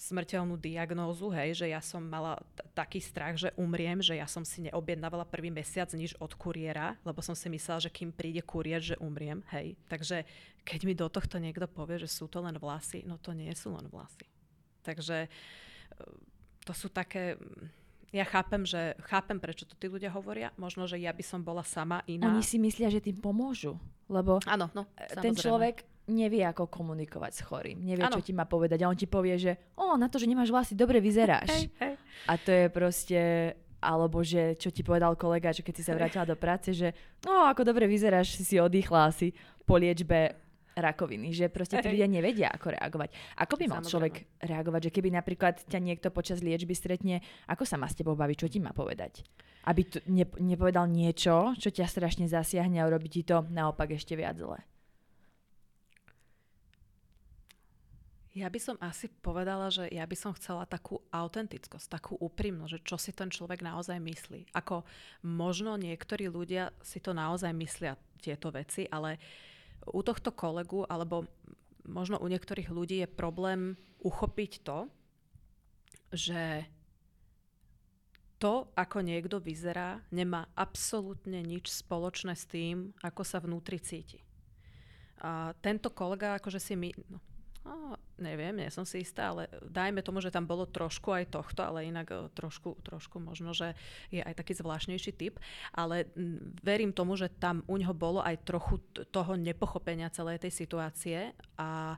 smrteľnú diagnózu, hej, že ja som mala t- taký strach, že umriem, že ja som si neobjednávala prvý mesiac nič od kuriéra, lebo som si myslela, že kým príde kuriér, že umriem, hej. Takže keď mi do tohto niekto povie, že sú to len vlasy, no to nie sú len vlasy. Takže e, to sú také ja chápem, že chápem, prečo to tí ľudia hovoria. Možno, že ja by som bola sama iná. Oni si myslia, že tým pomôžu. Lebo Áno, no, ten človek nevie, ako komunikovať s chorým. Nevie, ano. čo ti má povedať. A on ti povie, že o, na to, že nemáš vlasy, dobre vyzeráš. Hej, hej. A to je proste alebo že čo ti povedal kolega, že keď si sa vrátila do práce, že no ako dobre vyzeráš, si si oddychla asi po liečbe rakoviny, že proste tí ľudia nevedia, ako reagovať. Ako by mal človek reagovať, že keby napríklad ťa niekto počas liečby stretne, ako sa má s tebou baviť, čo ti má povedať? Aby tu ne, nepovedal niečo, čo ťa strašne zasiahne a urobí ti to naopak ešte viac zle. Ja by som asi povedala, že ja by som chcela takú autentickosť, takú úprimnosť, že čo si ten človek naozaj myslí. Ako možno niektorí ľudia si to naozaj myslia tieto veci, ale u tohto kolegu alebo možno u niektorých ľudí je problém uchopiť to, že to, ako niekto vyzerá, nemá absolútne nič spoločné s tým, ako sa vnútri cíti. A tento kolega akože si my, no, No, neviem, nie som si istá, ale dajme tomu, že tam bolo trošku aj tohto, ale inak e, trošku, trošku možno, že je aj taký zvláštnejší typ. Ale verím tomu, že tam u neho bolo aj trochu toho nepochopenia celej tej situácie. A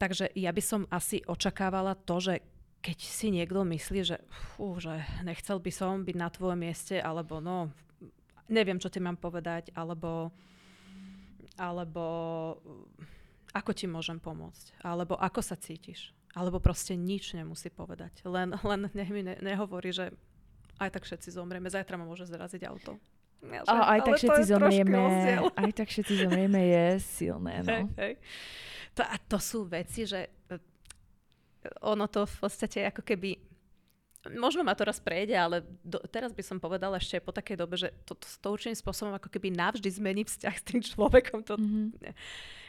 takže ja by som asi očakávala to, že keď si niekto myslí, že, fú, že nechcel by som byť na tvojom mieste, alebo no, neviem, čo ti mám povedať, alebo, alebo ako ti môžem pomôcť, alebo ako sa cítiš, alebo proste nič nemusí povedať. Len, <laughs> len nech mi ne, nehovorí, že aj tak všetci zomrieme, zajtra ma môže zraziť auto. Ja, že, aj tak všetci zomrieme, <laughs> aj tak všetci zomrieme je silné, no. Hej, hej. To, a to sú veci, že e, ono to v podstate ako keby Možno ma to raz prejde, ale do, teraz by som povedala ešte po takej dobe, že to, to, to určitým spôsobom ako keby navždy zmení vzťah s tým človekom. To, mm-hmm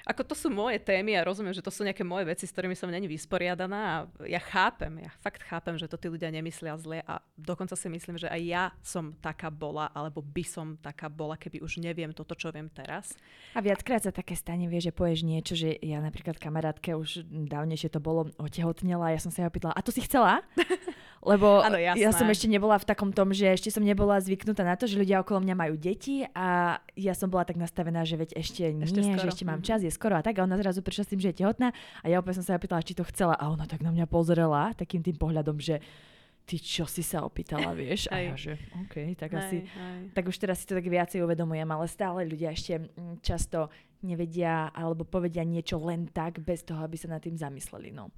ako to sú moje témy a rozumiem, že to sú nejaké moje veci, s ktorými som není vysporiadaná a ja chápem, ja fakt chápem, že to tí ľudia nemyslia zle a dokonca si myslím, že aj ja som taká bola, alebo by som taká bola, keby už neviem toto, čo viem teraz. A viackrát sa také stane, vie, že povieš niečo, že ja napríklad kamarátke už dávnejšie to bolo, otehotnela ja som sa jej opýtala, a to si chcela? <laughs> Lebo ano, ja som ešte nebola v takom tom, že ešte som nebola zvyknutá na to, že ľudia okolo mňa majú deti a ja som bola tak nastavená, že veď ešte, ešte nie, skoro. že ešte mám čas, je skoro a tak. A ona zrazu prišla s tým, že je tehotná a ja opäť som sa opýtala, či to chcela a ona tak na mňa pozrela takým tým pohľadom, že ty čo si sa opýtala, vieš? A ja, že OK, tak aj, asi, aj. tak už teraz si to tak viacej uvedomujem, ale stále ľudia ešte mm, často nevedia alebo povedia niečo len tak, bez toho, aby sa nad tým zamysleli, no.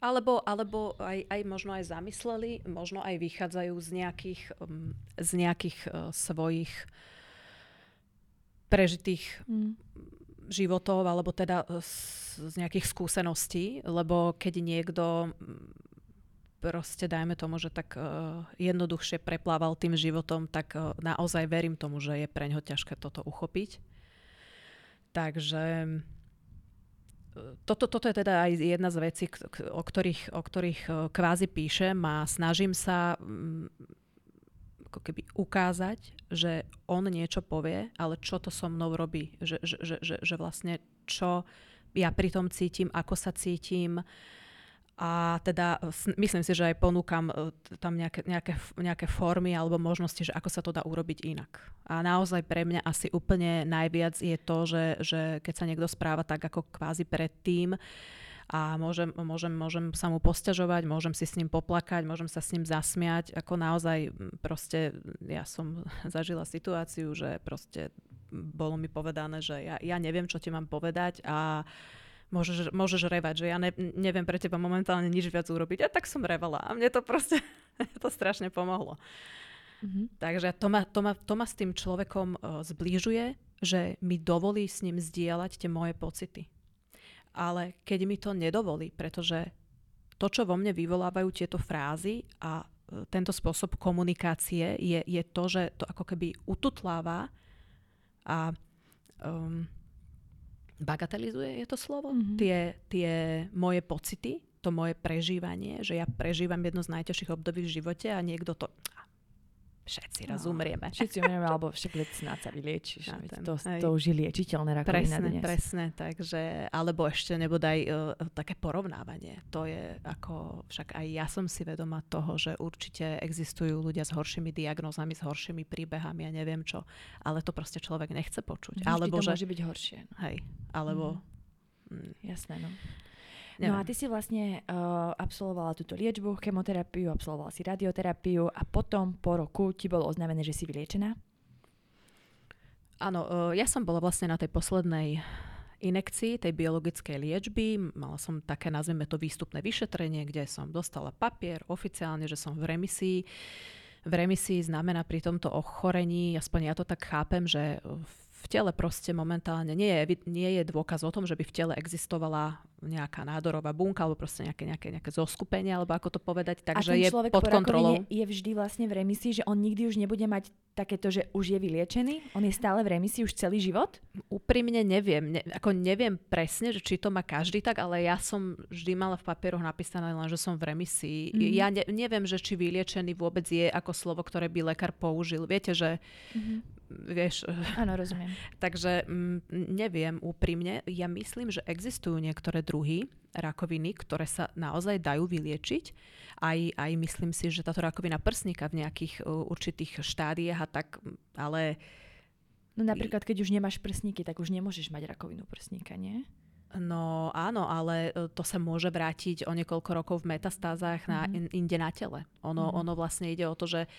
Alebo, alebo aj, aj možno aj zamysleli, možno aj vychádzajú z nejakých, um, z nejakých uh, svojich prežitých mm. Životov, alebo teda uh, z, nejakých skúseností, lebo keď niekto mm, proste dajme tomu, že tak uh, jednoduchšie preplával tým životom, tak uh, naozaj verím tomu, že je pre ňo ťažké toto uchopiť. Takže toto, toto je teda aj jedna z vecí, o ktorých, o ktorých e, kvázi píšem a snažím sa mm, ako keby ukázať, že on niečo povie, ale čo to so mnou robí. Že, že, že, že, že vlastne čo ja pri tom cítim, ako sa cítim, a teda myslím si, že aj ponúkam e, tam nejaké, nejaké, nejaké formy alebo možnosti, že ako sa to dá urobiť inak. A naozaj pre mňa asi úplne najviac je to, že, že keď sa niekto správa tak ako kvázi predtým, a môžem, môžem, môžem sa mu posťažovať, môžem si s ním poplakať, môžem sa s ním zasmiať. Ako naozaj proste ja som <laughs> zažila situáciu, že proste bolo mi povedané, že ja, ja neviem, čo ti mám povedať a môžeš, môžeš revať, že ja ne, neviem pre teba momentálne nič viac urobiť. A tak som revala a mne to proste <laughs> to strašne pomohlo. Mm-hmm. Takže to ma, to, ma, to ma s tým človekom uh, zbližuje, že mi dovolí s ním zdieľať tie moje pocity. Ale keď mi to nedovolí, pretože to, čo vo mne vyvolávajú tieto frázy a uh, tento spôsob komunikácie je, je to, že to ako keby ututláva a um, bagatelizuje, je to slovo, mm-hmm. tie, tie moje pocity, to moje prežívanie, že ja prežívam jedno z najťažších období v živote a niekto to všetci raz no, umrieme. Všetci umrieme, alebo však veď snáď sa vyliečíš. to, to už je liečiteľné rakovina presne, dnes. Presne, takže, alebo ešte nebodaj uh, také porovnávanie. To je ako, však aj ja som si vedoma toho, že určite existujú ľudia s horšími diagnózami, s horšími príbehami a neviem čo, ale to proste človek nechce počuť. Vždy alebo to že, môže byť horšie. No. Hej, alebo... Mm. Mm. Jasné, no. No a ty si vlastne uh, absolvovala túto liečbu, chemoterapiu, absolvovala si radioterapiu a potom po roku ti bolo oznámené, že si vyliečená? Áno, uh, ja som bola vlastne na tej poslednej inekcii tej biologickej liečby. Mala som také, nazvime to, výstupné vyšetrenie, kde som dostala papier oficiálne, že som v remisii. V remisii znamená pri tomto ochorení, aspoň ja to tak chápem, že v tele proste momentálne nie je, nie je dôkaz o tom, že by v tele existovala nejaká nádorová bunka alebo proste nejaké, nejaké, nejaké zoskupenie, alebo ako to povedať, takže je pod kontrolou. je vždy vlastne v remisii, že on nikdy už nebude mať takéto, že už je vyliečený? On je stále v remisii už celý život? Úprimne neviem. Ne, ako neviem presne, že či to má každý tak, ale ja som vždy mala v papieroch napísané len, že som v remisii. Mm-hmm. Ja ne, neviem, že či vyliečený vôbec je ako slovo, ktoré by lekár použil. Viete, že mm-hmm vieš. <laughs> Áno, rozumiem. Takže m, mm, neviem úprimne. Ja myslím, že existujú niektoré druhy rakoviny, ktoré sa naozaj dajú vyliečiť. Aj, aj myslím si, že táto rakovina prsníka v nejakých uh, určitých štádiách a tak, ale... No napríklad, keď už nemáš prsníky, tak už nemôžeš mať rakovinu prsníka, nie? No áno, ale e, to sa môže vrátiť o niekoľko rokov v metastázach mm-hmm. na, mhm. in, inde na tele. Ono, mm-hmm. ono vlastne ide o to, že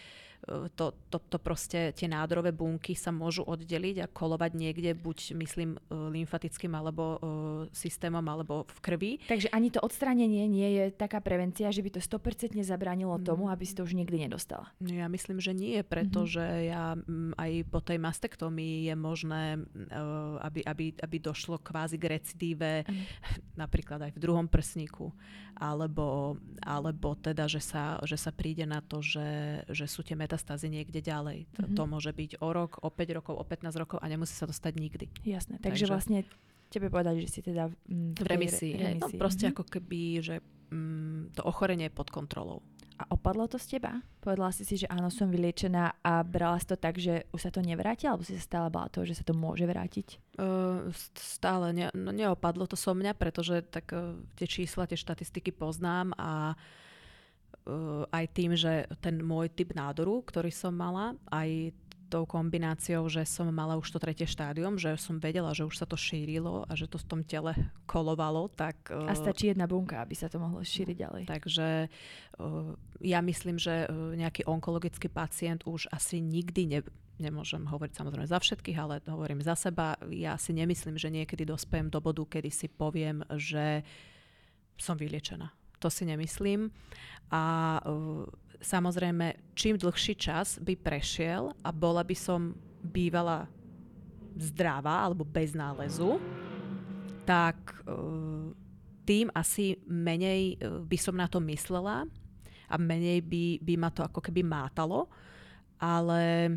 to, to, to proste, tie nádorové bunky sa môžu oddeliť a kolovať niekde, buď myslím lymfatickým alebo systémom, alebo v krvi. Takže ani to odstránenie nie je taká prevencia, že by to 100% zabránilo mm. tomu, aby si to už nikdy nedostala. No ja myslím, že nie, pretože mm-hmm. ja aj po tej mastektomii je možné, aby, aby, aby došlo kvázi k recidíve, mm. napríklad aj v druhom prsníku, alebo, alebo teda, že sa, že sa príde na to, že, že sú tie metastázy niekde ďalej. Mm-hmm. To, to môže byť o rok, o 5 rokov, o 15 rokov a nemusí sa to stať nikdy. Jasné, takže, takže vlastne tebe povedať, že si teda mm, v remisii. Re, remisii. No proste mm-hmm. ako keby, že mm, to ochorenie je pod kontrolou. A opadlo to z teba? Povedala si si, že áno, som vyliečená a brala si to tak, že už sa to nevráti, alebo si sa stále bala toho, že sa to môže vrátiť? Uh, stále ne, no, neopadlo to so mňa, pretože tak uh, tie čísla, tie štatistiky poznám a uh, aj tým, že ten môj typ nádoru, ktorý som mala, aj tou kombináciou, že som mala už to tretie štádium, že som vedela, že už sa to šírilo a že to v tom tele kolovalo, tak... A stačí jedna bunka, aby sa to mohlo šíriť ďalej. Takže ja myslím, že nejaký onkologický pacient už asi nikdy ne, nemôžem hovoriť samozrejme za všetkých, ale hovorím za seba. Ja si nemyslím, že niekedy dospejem do bodu, kedy si poviem, že som vyliečená. To si nemyslím. A samozrejme, čím dlhší čas by prešiel a bola by som bývala zdravá alebo bez nálezu, tak uh, tým asi menej uh, by som na to myslela a menej by, by ma to ako keby mátalo. Ale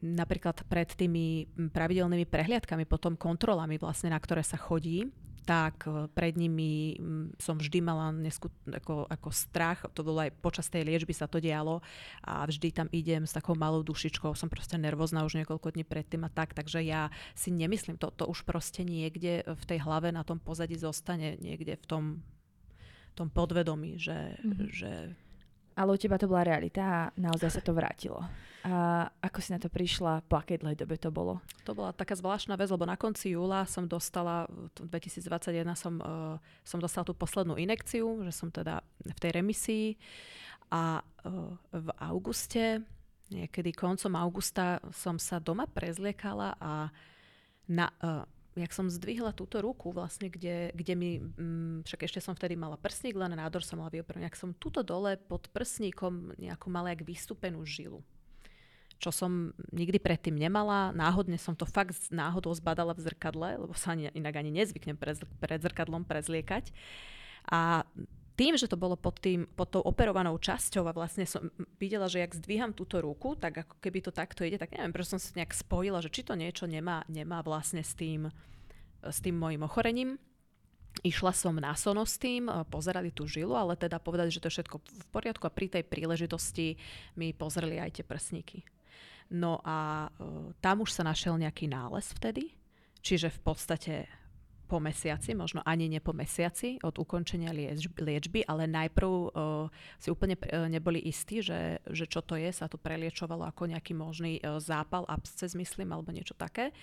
napríklad pred tými pravidelnými prehliadkami, potom kontrolami vlastne, na ktoré sa chodí, tak e, pred nimi som vždy mala neskut, ako, ako strach, to bolo aj počas tej liečby sa to dialo a vždy tam idem s takou malou dušičkou, som proste nervózna už niekoľko dní predtým a tak, takže ja si nemyslím, to, to už proste niekde v tej hlave na tom pozadí zostane, niekde v tom, tom podvedomí, že, mm-hmm. že ale u teba to bola realita a naozaj sa to vrátilo. A ako si na to prišla? Po akej dlhej dobe to bolo? To bola taká zvláštna vec, lebo na konci júla som dostala, 2021 som, uh, som dostala tú poslednú inekciu, že som teda v tej remisii a uh, v auguste, niekedy koncom augusta som sa doma prezliekala a na, uh, jak som zdvihla túto ruku, vlastne, kde, kde mi, mm, však ešte som vtedy mala prsník, len nádor som mala vyoperovať, jak som túto dole pod prsníkom nejakú mala jak vystúpenú žilu. Čo som nikdy predtým nemala. Náhodne som to fakt náhodou zbadala v zrkadle, lebo sa ani, inak ani nezvyknem pred, pred zrkadlom prezliekať. A tým, že to bolo pod, tým, pod tou operovanou časťou a vlastne som videla, že jak zdvíham túto ruku, tak ako keby to takto ide, tak neviem, prečo som sa nejak spojila, že či to niečo nemá, nemá vlastne s tým, s tým mojim ochorením. Išla som na sono s tým, pozerali tú žilu, ale teda povedali, že to je všetko v poriadku a pri tej príležitosti mi pozreli aj tie prsníky. No a uh, tam už sa našiel nejaký nález vtedy, čiže v podstate po mesiaci, možno ani nie po mesiaci od ukončenia liečby, ale najprv uh, si úplne uh, neboli istí, že, že čo to je, sa to preliečovalo ako nejaký možný uh, zápal, absces myslím, alebo niečo také.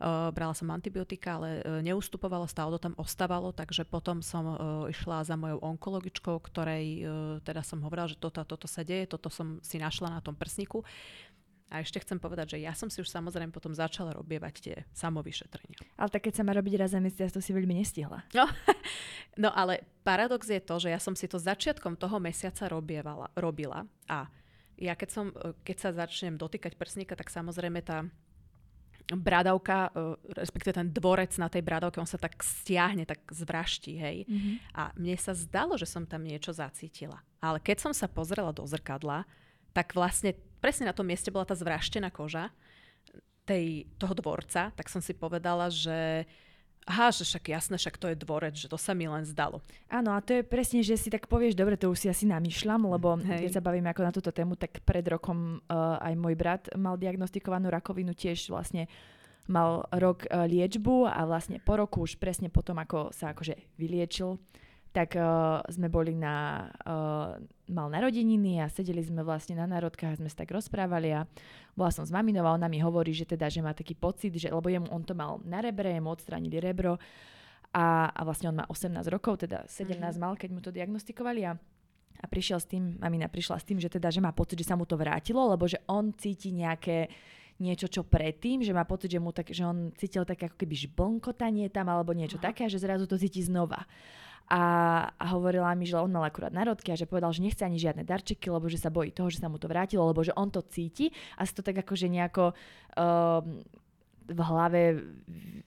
Uh, brala som antibiotika, ale uh, neustupovalo, stále to tam ostávalo, takže potom som uh, išla za mojou onkologičkou, ktorej uh, teda som hovorila, že toto toto sa deje, toto som si našla na tom prsníku. A ešte chcem povedať, že ja som si už samozrejme potom začala robievať tie samovyšetrenia. Ale tak keď sa má robiť raz za mesiac, to si veľmi nestihla. No, <laughs> no ale paradox je to, že ja som si to začiatkom toho mesiaca robievala, robila a ja keď, som, keď sa začnem dotýkať prsníka, tak samozrejme tá bradavka, e, respektíve ten dvorec na tej bradavke, on sa tak stiahne, tak zvraští, hej. Mm-hmm. A mne sa zdalo, že som tam niečo zacítila. Ale keď som sa pozrela do zrkadla, tak vlastne presne na tom mieste bola tá zvraštená koža tej, toho dvorca, tak som si povedala, že Aha, že však jasné, však to je dvorec, že to sa mi len zdalo. Áno, a to je presne, že si tak povieš, dobre, to už si asi namýšľam, lebo <laughs> Hej. keď sa bavíme ako na túto tému, tak pred rokom uh, aj môj brat mal diagnostikovanú rakovinu, tiež vlastne mal rok uh, liečbu a vlastne po roku už presne potom, ako sa akože vyliečil, tak uh, sme boli na, uh, mal narodeniny a sedeli sme vlastne na národkách a sme sa tak rozprávali a bola som s maminou a ona mi hovorí, že teda, že má taký pocit, že, lebo jemu, on to mal na rebre, mu odstránili rebro a, a vlastne on má 18 rokov, teda 17 mm-hmm. mal, keď mu to diagnostikovali a a prišiel s tým, mamina prišla s tým, že teda, že má pocit, že sa mu to vrátilo, lebo že on cíti nejaké niečo, čo predtým, že má pocit, že, mu tak, že on cítil také ako keby žblnkotanie tam alebo niečo Aha. také že zrazu to cíti znova. A, a hovorila mi, že on mal akurát narodky a že povedal, že nechce ani žiadne darčeky, lebo že sa bojí toho, že sa mu to vrátilo, lebo že on to cíti a si to tak akože nejako um, v hlave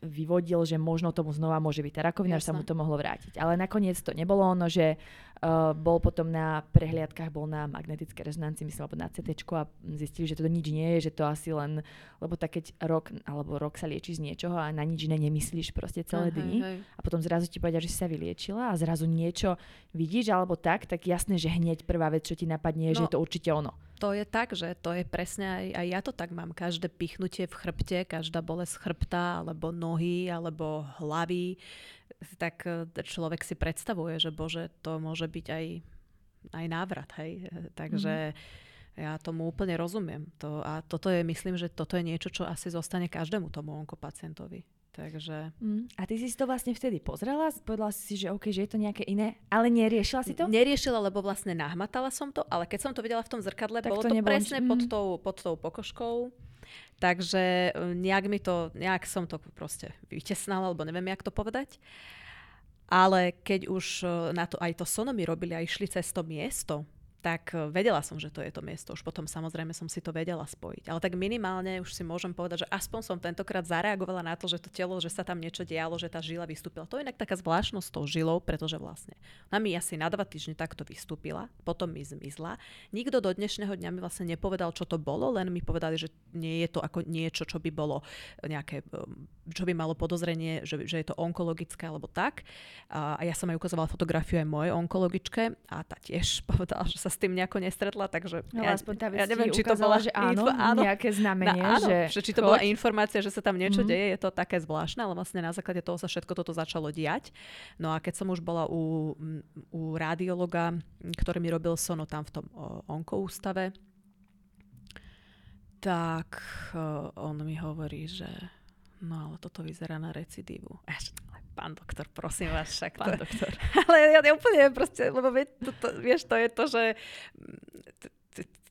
vyvodil, že možno tomu znova môže byť tá rakovina, Jasne. že sa mu to mohlo vrátiť. Ale nakoniec to nebolo ono, že uh, bol potom na prehliadkách, bol na magnetické rezonancii, myslím, alebo na CT a zistili, že to nič nie je, že to asi len, lebo tak keď rok, alebo rok sa lieči z niečoho a na nič iné nemyslíš proste celé uh, dni hej. a potom zrazu ti povedia, že si sa vyliečila a zrazu niečo vidíš alebo tak, tak jasné, že hneď prvá vec, čo ti napadne, je, no, že je to určite ono to je tak, že to je presne aj, aj ja to tak mám. Každé pichnutie v chrbte, každá bolesť chrbta, alebo nohy, alebo hlavy, tak e, človek si predstavuje, že bože, to môže byť aj, aj návrat, hej. Takže mm-hmm. ja tomu úplne rozumiem. To, a toto je, myslím, že toto je niečo, čo asi zostane každému tomu onkopacientovi. Takže... Mm. A ty si to vlastne vtedy pozrela? Povedala si že OK, že je to nejaké iné, ale neriešila si to? Neriešila, lebo vlastne nahmatala som to, ale keď som to videla v tom zrkadle, tak bolo to, to presne mm. pod, tou, pod tou pokožkou. Takže e, nejak mi to, nejak som to proste vytesnala, alebo neviem, jak to povedať. Ale keď už e, na to aj to sonomy robili a išli cez to miesto, tak e, vedela som, že to je to miesto. Už potom samozrejme som si to vedela spojiť. Ale tak minimálne už si môžem povedať, že aspoň som tentokrát zareagovala na to, že to telo, že sa tam niečo dialo, že tá žila vystúpila. To je inak taká zvláštnosť tou žilou, pretože vlastne ona mi asi na dva týždne takto vystúpila, potom mi zmizla. Nikto do dnešného dňa mi vlastne nepovedal, čo to bolo, len mi povedali, že nie je to ako niečo, čo by bolo nejaké, e, čo by malo podozrenie, že, že je to onkologické alebo tak. A ja som aj ukazovala fotografiu aj mojej onkologičke a tá tiež <laughs> povedala, že sa s tým nejako nestretla, takže no, ja, aspoň tá ja neviem, či to bola že áno, info, áno, nejaké znamenie, na, áno, že, že či to choď. bola informácia, že sa tam niečo mm-hmm. deje, je to také zvláštne, ale vlastne na základe toho sa všetko toto začalo diať. No a keď som už bola u, u radiologa, ktorý mi robil sono tam v tom onkoústave, tak on mi hovorí, že no ale toto vyzerá na recidívu. Pán doktor, prosím vás, však Pán to... doktor. <laughs> Ale ja, ja úplne proste, lebo vie, to, to, vieš, to je to, že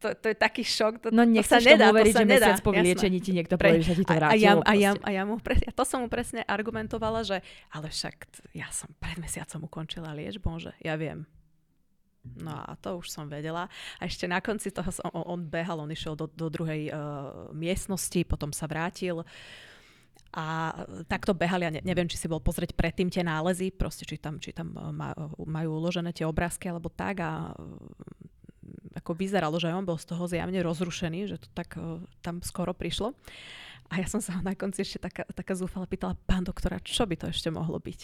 to, to je taký šok. To, no nech sa nedá, uveriť, že mesiac po vyliečení ti niekto povie, že sa ti to vrátilo. A, ja, a, ja, a ja mu presne, to som mu presne argumentovala, že ale však ja som pred mesiacom ukončila liečbu, že ja viem. No a to už som vedela. A ešte na konci toho som, on, on behal, on išiel do, do druhej uh, miestnosti, potom sa vrátil. Uh, a takto behali, ja neviem, či si bol pozrieť predtým tie nálezy, proste či tam, či tam e, majú uložené tie obrázky alebo tak a e, ako vyzeralo, že on bol z toho zjavne rozrušený, že to tak e, tam skoro prišlo. A ja som sa na konci ešte taká, taká zúfala pýtala, pán doktora, čo by to ešte mohlo byť?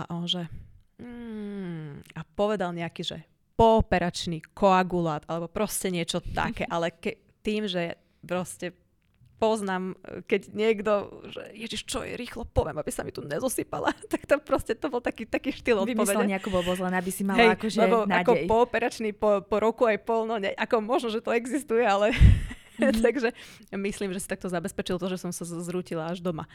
A on že, mm, a povedal nejaký, že pooperačný koagulát, alebo proste niečo také, ale ke, tým, že proste poznám, keď niekto, že ježiš, čo je, rýchlo poviem, aby sa mi tu nezosypala, <laughs> tak to proste to bol taký, taký štýl odpovede. Vymyslel nejakú blbosť, len aby si mala Hej, akože lebo nádej. ako pooperačný po, po roku aj pol, no ne, ako možno, že to existuje, ale mm-hmm. <laughs> takže myslím, že si takto zabezpečil to, že som sa zrútila až doma.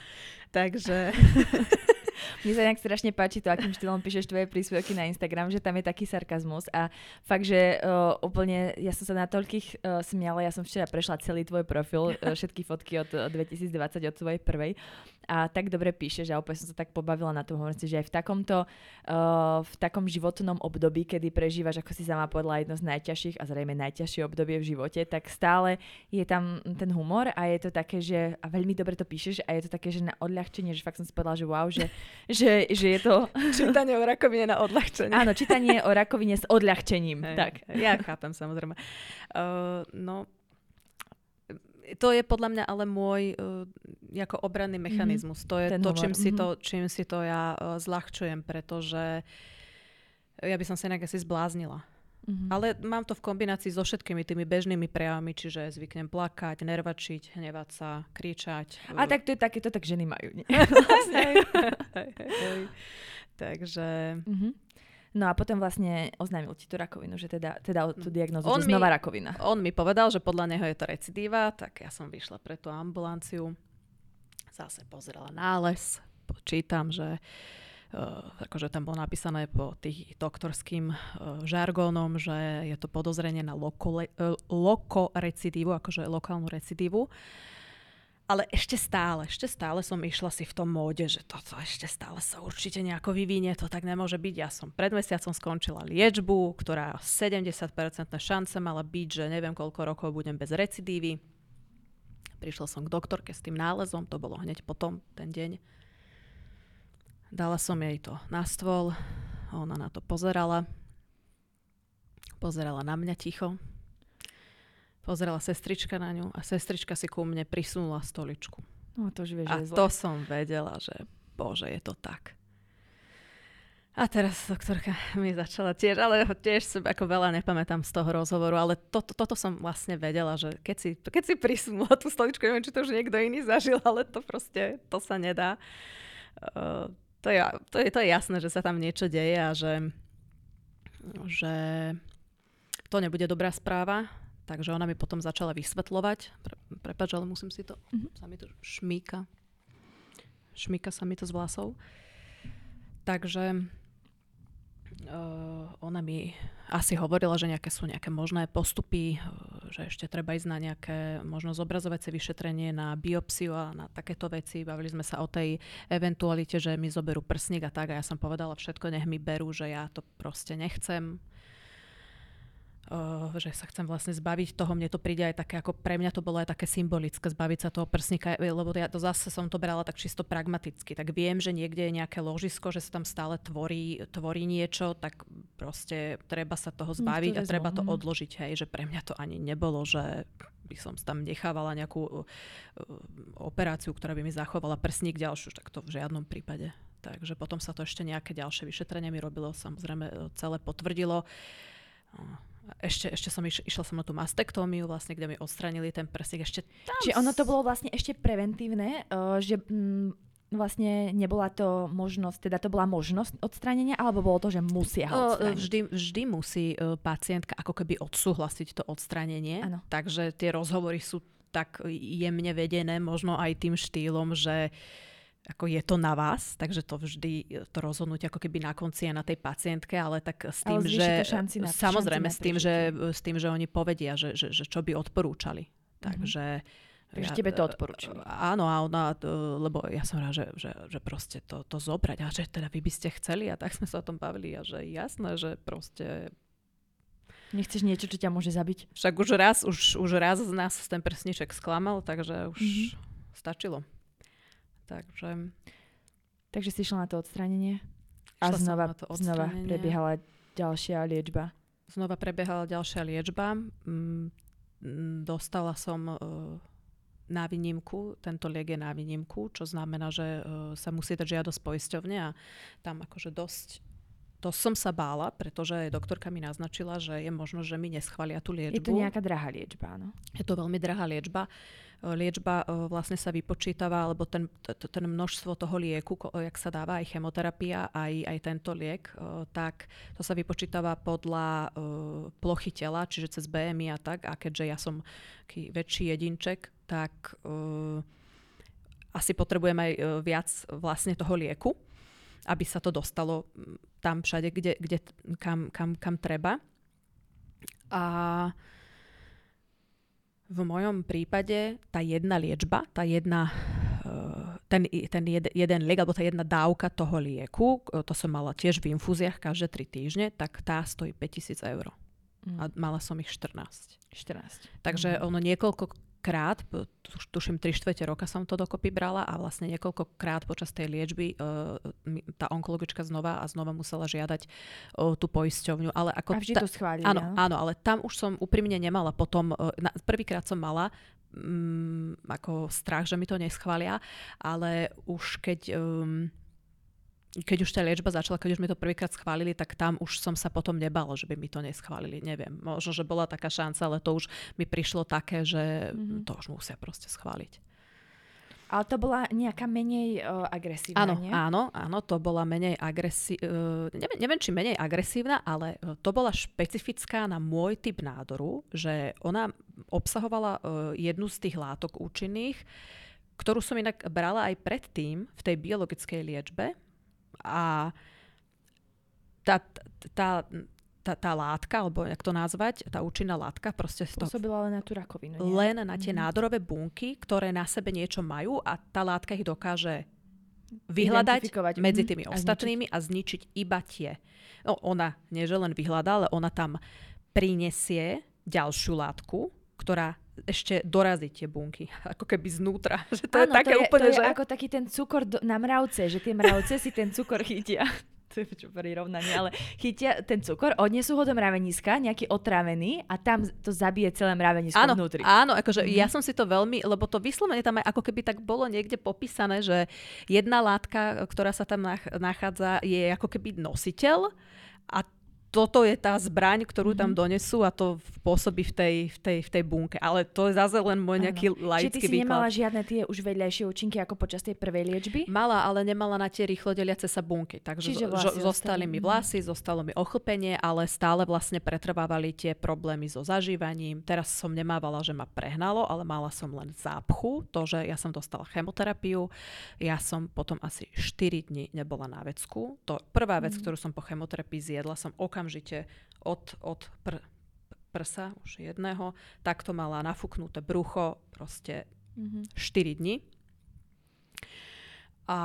Takže... <laughs> Mne sa nejak strašne páči to, akým štýlom píšeš tvoje príspevky na Instagram, že tam je taký sarkazmus a fakt, že uh, úplne, ja som sa na toľkých uh, smiala, ja som včera prešla celý tvoj profil, uh, <laughs> všetky fotky od uh, 2020, od tvojej prvej a tak dobre píšeš a úplne som sa tak pobavila na tom, hovorím si, že aj v takomto, uh, v takom životnom období, kedy prežívaš, ako si sama povedala, jedno z najťažších a zrejme najťažšie obdobie v živote, tak stále je tam ten humor a je to také, že a veľmi dobre to píšeš a je to také, že na odľahčenie, že fakt som si povedala, že wow, že, <laughs> že, že je to... <laughs> Čítanie o rakovine na odľahčenie. Áno, čítanie o rakovine s odľahčením. Hej, tak. Ja chápem, samozrejme. Uh, no, to je podľa mňa ale môj uh, ako obranný mhm. mechanizmus. Mm-hmm. To je Ten to, čím si to, mhm. čím si to ja uh, zľahčujem, pretože ja by som sa inak asi zbláznila. Mm-hmm. Ale mám to v kombinácii so všetkými tými bežnými prejavmi, čiže zvyknem plakať, nervačiť, hnevať sa, kričať. A tak to je také, to tak ženy majú. <laughs> Takže... Mm-hmm. No a potom vlastne oznámil ti tú rakovinu, že teda, teda tú diagnozu, on že mi, znova rakovina. On mi povedal, že podľa neho je to recidíva, tak ja som vyšla pre tú ambulanciu, zase pozrela nález, počítam, že akože tam bolo napísané po tých doktorským uh, žargónom, že je to podozrenie na lokole, uh, lokorecidívu, akože lokálnu recidívu. Ale ešte stále, ešte stále som išla si v tom móde, že toto ešte stále sa určite nejako vyvinie, to tak nemôže byť. Ja som pred mesiacom skončila liečbu, ktorá 70% šance mala byť, že neviem koľko rokov budem bez recidívy. Prišla som k doktorke s tým nálezom, to bolo hneď potom, ten deň. Dala som jej to na stôl, ona na to pozerala. Pozerala na mňa ticho, Pozerala sestrička na ňu a sestrička si ku mne prisunula stoličku. No to už vieš, a to som vedela, že bože, je to tak. A teraz doktorka mi začala tiež, ale tiež som ako veľa nepamätám z toho rozhovoru, ale to, to, toto som vlastne vedela, že keď si, keď si prisunula tú stoličku, neviem, či to už niekto iný zažil, ale to proste, to sa nedá. Uh, to, je, to, je, to je jasné, že sa tam niečo deje a že, že to nebude dobrá správa Takže ona mi potom začala vysvetľovať. Pre, prepač, ale musím si to... Mm-hmm. Sa mi to šmíka. Šmíka sa mi to z vlasov. Takže ona mi asi hovorila, že nejaké sú nejaké možné postupy, že ešte treba ísť na nejaké možno zobrazovacie vyšetrenie, na biopsiu a na takéto veci. Bavili sme sa o tej eventualite, že mi zoberú prsník a tak a ja som povedala všetko, nech mi berú, že ja to proste nechcem že sa chcem vlastne zbaviť toho, mne to príde aj také, ako pre mňa to bolo aj také symbolické, zbaviť sa toho prsníka, lebo ja to zase som to brala tak čisto pragmaticky, tak viem, že niekde je nejaké ložisko, že sa tam stále tvorí, tvorí niečo, tak proste treba sa toho zbaviť to a treba to mhm. odložiť, hej, že pre mňa to ani nebolo, že by som tam nechávala nejakú uh, operáciu, ktorá by mi zachovala prsník ďalšiu, tak to v žiadnom prípade. Takže potom sa to ešte nejaké ďalšie vyšetrenie mi robilo, samozrejme celé potvrdilo ešte, ešte som iš, išla som na tú mastektómiu, vlastne, kde mi odstranili ten prsík. Ešte tam... Čiže ono to bolo vlastne ešte preventívne, uh, že mm, vlastne nebola to možnosť, teda to bola možnosť odstranenia, alebo bolo to, že musia ho odstrániť? Vždy, vždy musí uh, pacientka ako keby odsúhlasiť to odstranenie. Ano. Takže tie rozhovory sú tak jemne vedené, možno aj tým štýlom, že uh, ako je to na vás, takže to vždy, to rozhodnutie ako keby na konci je na tej pacientke, ale tak s tým, že na, samozrejme s tým, že, s tým, že oni povedia, že, že, že čo by odporúčali. Mhm. Takže mm-hmm. Takže ja, tebe to odporúčili. Áno, a ona, lebo ja som rád, že, že, že proste to, to zobrať a že teda vy by ste chceli a tak <laughs> sme sa o tom bavili a že jasné, že proste Nechceš niečo, čo ťa môže zabiť? Však už raz, už, už raz z nás ten prsniček sklamal, takže už mm-hmm. stačilo. Takže... Takže si išla na to odstranenie a znova, to znova prebiehala ďalšia liečba. Znova prebiehala ďalšia liečba. Mm, dostala som uh, na výnimku, tento liek je na výnimku, čo znamená, že uh, sa musí dať žiadosť poisťovne a tam akože dosť to som sa bála, pretože doktorka mi naznačila, že je možno, že mi neschvália tú liečbu. Je to nejaká drahá liečba, áno? Je to veľmi drahá liečba. E, liečba e, vlastne sa vypočítava, alebo ten, ten množstvo toho lieku, jak sa dáva aj chemoterapia, aj, aj tento liek, e, tak to sa vypočítava podľa plochy tela, čiže cez BMI a tak. A keďže ja som väčší jedinček, tak asi potrebujem aj viac vlastne toho lieku aby sa to dostalo tam všade, kde, kde, kam, kam, kam treba. A v mojom prípade tá jedna liečba, tá jedna, eh, ten, ten jed, jeden liek, alebo tá jedna dávka toho lieku, eh, to som mala tiež v infúziách každé 3 týždne, tak tá stojí 5000 eur. Mm. A mala som ich 14. 14. Takže mm. ono niekoľko krát, tuším 3 štvrte roka som to dokopy brala a vlastne niekoľkokrát počas tej liečby uh, tá onkologička znova a znova musela žiadať uh, tú poisťovňu. Ale ako a vždy ta, to schválili. Áno, áno, ale tam už som úprimne nemala potom, uh, prvýkrát som mala um, ako strach, že mi to neschvália, ale už keď... Um, keď už tá liečba začala, keď už mi to prvýkrát schválili, tak tam už som sa potom nebala, že by mi to neschválili. Neviem, možno, že bola taká šanca, ale to už mi prišlo také, že mm-hmm. to už musia proste schváliť. Ale to bola nejaká menej uh, agresívna, áno, nie? Áno, áno, to bola menej agresívna. Uh, neviem, neviem, či menej agresívna, ale uh, to bola špecifická na môj typ nádoru, že ona obsahovala uh, jednu z tých látok účinných, ktorú som inak brala aj predtým v tej biologickej liečbe, A tá, tá, tá, tá látka, alebo jak to nazvať, tá účinná látka proste... Spôsobila len na tú rakovinu. Nie? Len na tie mm-hmm. nádorové bunky, ktoré na sebe niečo majú a tá látka ich dokáže vyhľadať medzi mhm. tými mm-hmm. ostatnými a zničiť. a zničiť iba tie. No, ona nie že len vyhľadá, ale ona tam prinesie ďalšiu látku, ktorá ešte dorazí tie bunky, <laughs> ako keby znútra. <laughs> Že to Áno, je také to je, úplne, to je že... ako taký ten cukor do, na mravce, že tie mravce si ten cukor chytia <laughs> to je čo prirovnanie, ale chytia ten cukor, odnesú ho do mraveniska, nejaký otrávený a tam to zabije celé mravenisko áno, vnútri. Áno, akože mm. ja som si to veľmi, lebo to vyslovene tam aj ako keby tak bolo niekde popísané, že jedna látka, ktorá sa tam nachádza, je ako keby nositeľ a toto je tá zbraň, ktorú mm-hmm. tam mhm. donesú a to pôsobí v tej, v, tej, v tej bunke. Ale to je zase len môj nejaký ano. laický Čiže ty si výklad. nemala žiadne tie už vedľajšie účinky ako počas tej prvej liečby? Mala, ale nemala na tie rýchlo deliace sa bunky. Takže Čiže zo, zostali mi vlasy, zostalo mi ochlpenie, ale stále vlastne pretrvávali tie problémy so zažívaním. Teraz som nemávala, že ma prehnalo, ale mala som len zápchu, to, že ja som dostala chemoterapiu. Ja som potom asi 4 dní nebola na vecku. To prvá vec, mm. ktorú som po chemoterapii zjedla, som ok okamžite od, od pr, prsa, už jedného, takto mala nafúknuté brucho proste mm-hmm. 4 dní. A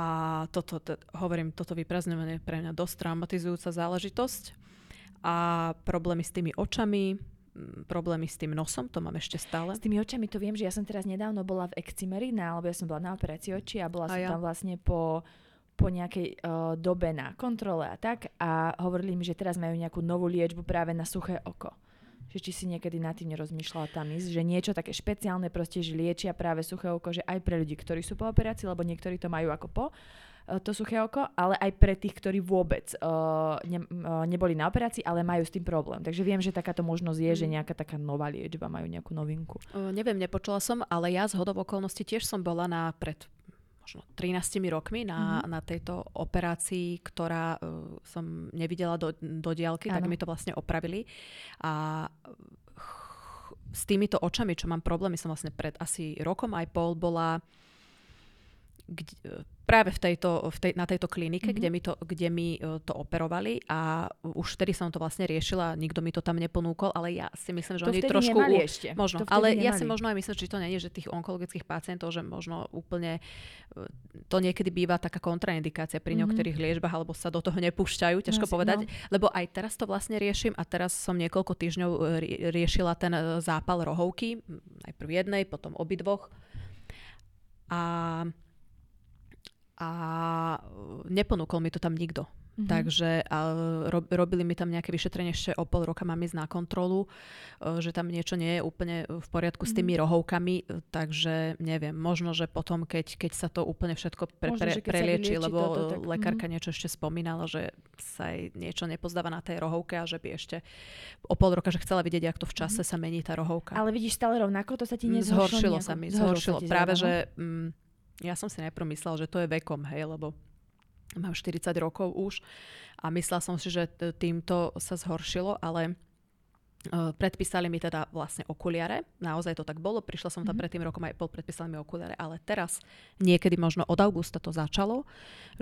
toto, to, hovorím, toto vyprazňovanie je pre mňa dosť traumatizujúca záležitosť. A problémy s tými očami, problémy s tým nosom, to mám ešte stále. S tými očami to viem, že ja som teraz nedávno bola v Excimeri, alebo ja som bola na operácii očí a bola a som ja. tam vlastne po po nejakej uh, dobe na kontrole a tak a hovorili mi, že teraz majú nejakú novú liečbu práve na suché oko. Že či si niekedy nad tým nerozmýšľala tam ísť, že niečo také špeciálne proste, že liečia práve suché oko, že aj pre ľudí, ktorí sú po operácii, lebo niektorí to majú ako po uh, to suché oko, ale aj pre tých, ktorí vôbec uh, ne, uh, neboli na operácii, ale majú s tým problém. Takže viem, že takáto možnosť je, mm. že nejaká taká nová liečba, majú nejakú novinku. Uh, neviem, nepočula som, ale ja z hodov okolností tiež som bola na pred možno 13 rokmi na, mm-hmm. na tejto operácii, ktorá uh, som nevidela do, do diálky, ano. tak mi to vlastne opravili. A ch, s týmito očami, čo mám problémy, som vlastne pred asi rokom aj pol bola kde, práve v tejto, v tej, na tejto klinike, mm-hmm. kde, mi to, kde mi e, to operovali a už vtedy som to vlastne riešila, nikto mi to tam neponúkol, ale ja si myslím, že to oni trošku... Nemali ešte. Možno, ale nemali. ja si možno aj myslím, že to nie je, že tých onkologických pacientov, že možno úplne e, to niekedy býva taká kontraindikácia pri mm-hmm. niektorých liečbách, alebo sa do toho nepúšťajú, ťažko no, povedať, no. lebo aj teraz to vlastne riešim a teraz som niekoľko týždňov e, riešila ten zápal rohovky, najprv jednej, potom obidvoch. A a neponúkol mi to tam nikto. Mm-hmm. Takže a, ro, robili mi tam nejaké vyšetrenie ešte o pol roka mám ísť na kontrolu, e, že tam niečo nie je úplne v poriadku mm-hmm. s tými mhm. rohovkami, takže neviem, možno, že potom, keď, keď sa to úplne všetko pre, možno, pre, prelieči, lebo toto, tak, lekárka mm-hmm. niečo ešte spomínala, že sa jej niečo nepozdáva na tej rohovke a že by ešte o pol roka, že chcela vidieť, ako to v čase mm-hmm. sa mení tá rohovka. Ale vidíš stále rovnako, to sa ti mm, nezhoršilo? Zhoršilo sa mi, zhoršilo. zhoršilo. Práve, že... Mm, ja som si najprv myslela, že to je vekom, hej, lebo mám 40 rokov už a myslela som si, že týmto sa zhoršilo, ale Uh, predpísali mi teda vlastne okuliare. Naozaj to tak bolo. Prišla som tam mm-hmm. pred tým rokom aj bol predpísali mi okuliare, ale teraz niekedy možno od augusta to začalo,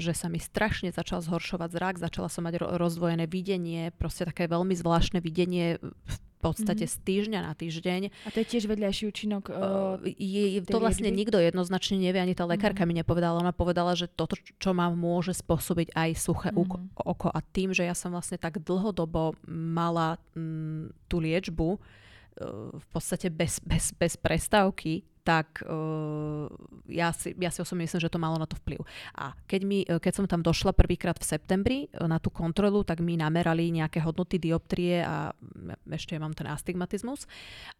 že sa mi strašne začal zhoršovať zrak, začala som mať ro- rozdvojené videnie, proste také veľmi zvláštne videnie v podstate mm-hmm. z týždňa na týždeň. A to je tiež vedľajší účinok? Uh, je, to vlastne liečby? nikto jednoznačne nevie, ani tá lekárka mm-hmm. mi nepovedala. Ona povedala, že toto, čo ma môže spôsobiť aj suché mm-hmm. oko. A tým, že ja som vlastne tak dlhodobo mala m, mm, tú liečbu, v podstate bez, bez, bez prestávky, tak uh, ja, si, ja si osobne myslím, že to malo na to vplyv. A keď, mi, e, keď som tam došla prvýkrát v septembri e, na tú kontrolu, tak mi namerali nejaké hodnoty dioptrie a ešte mám ten astigmatizmus.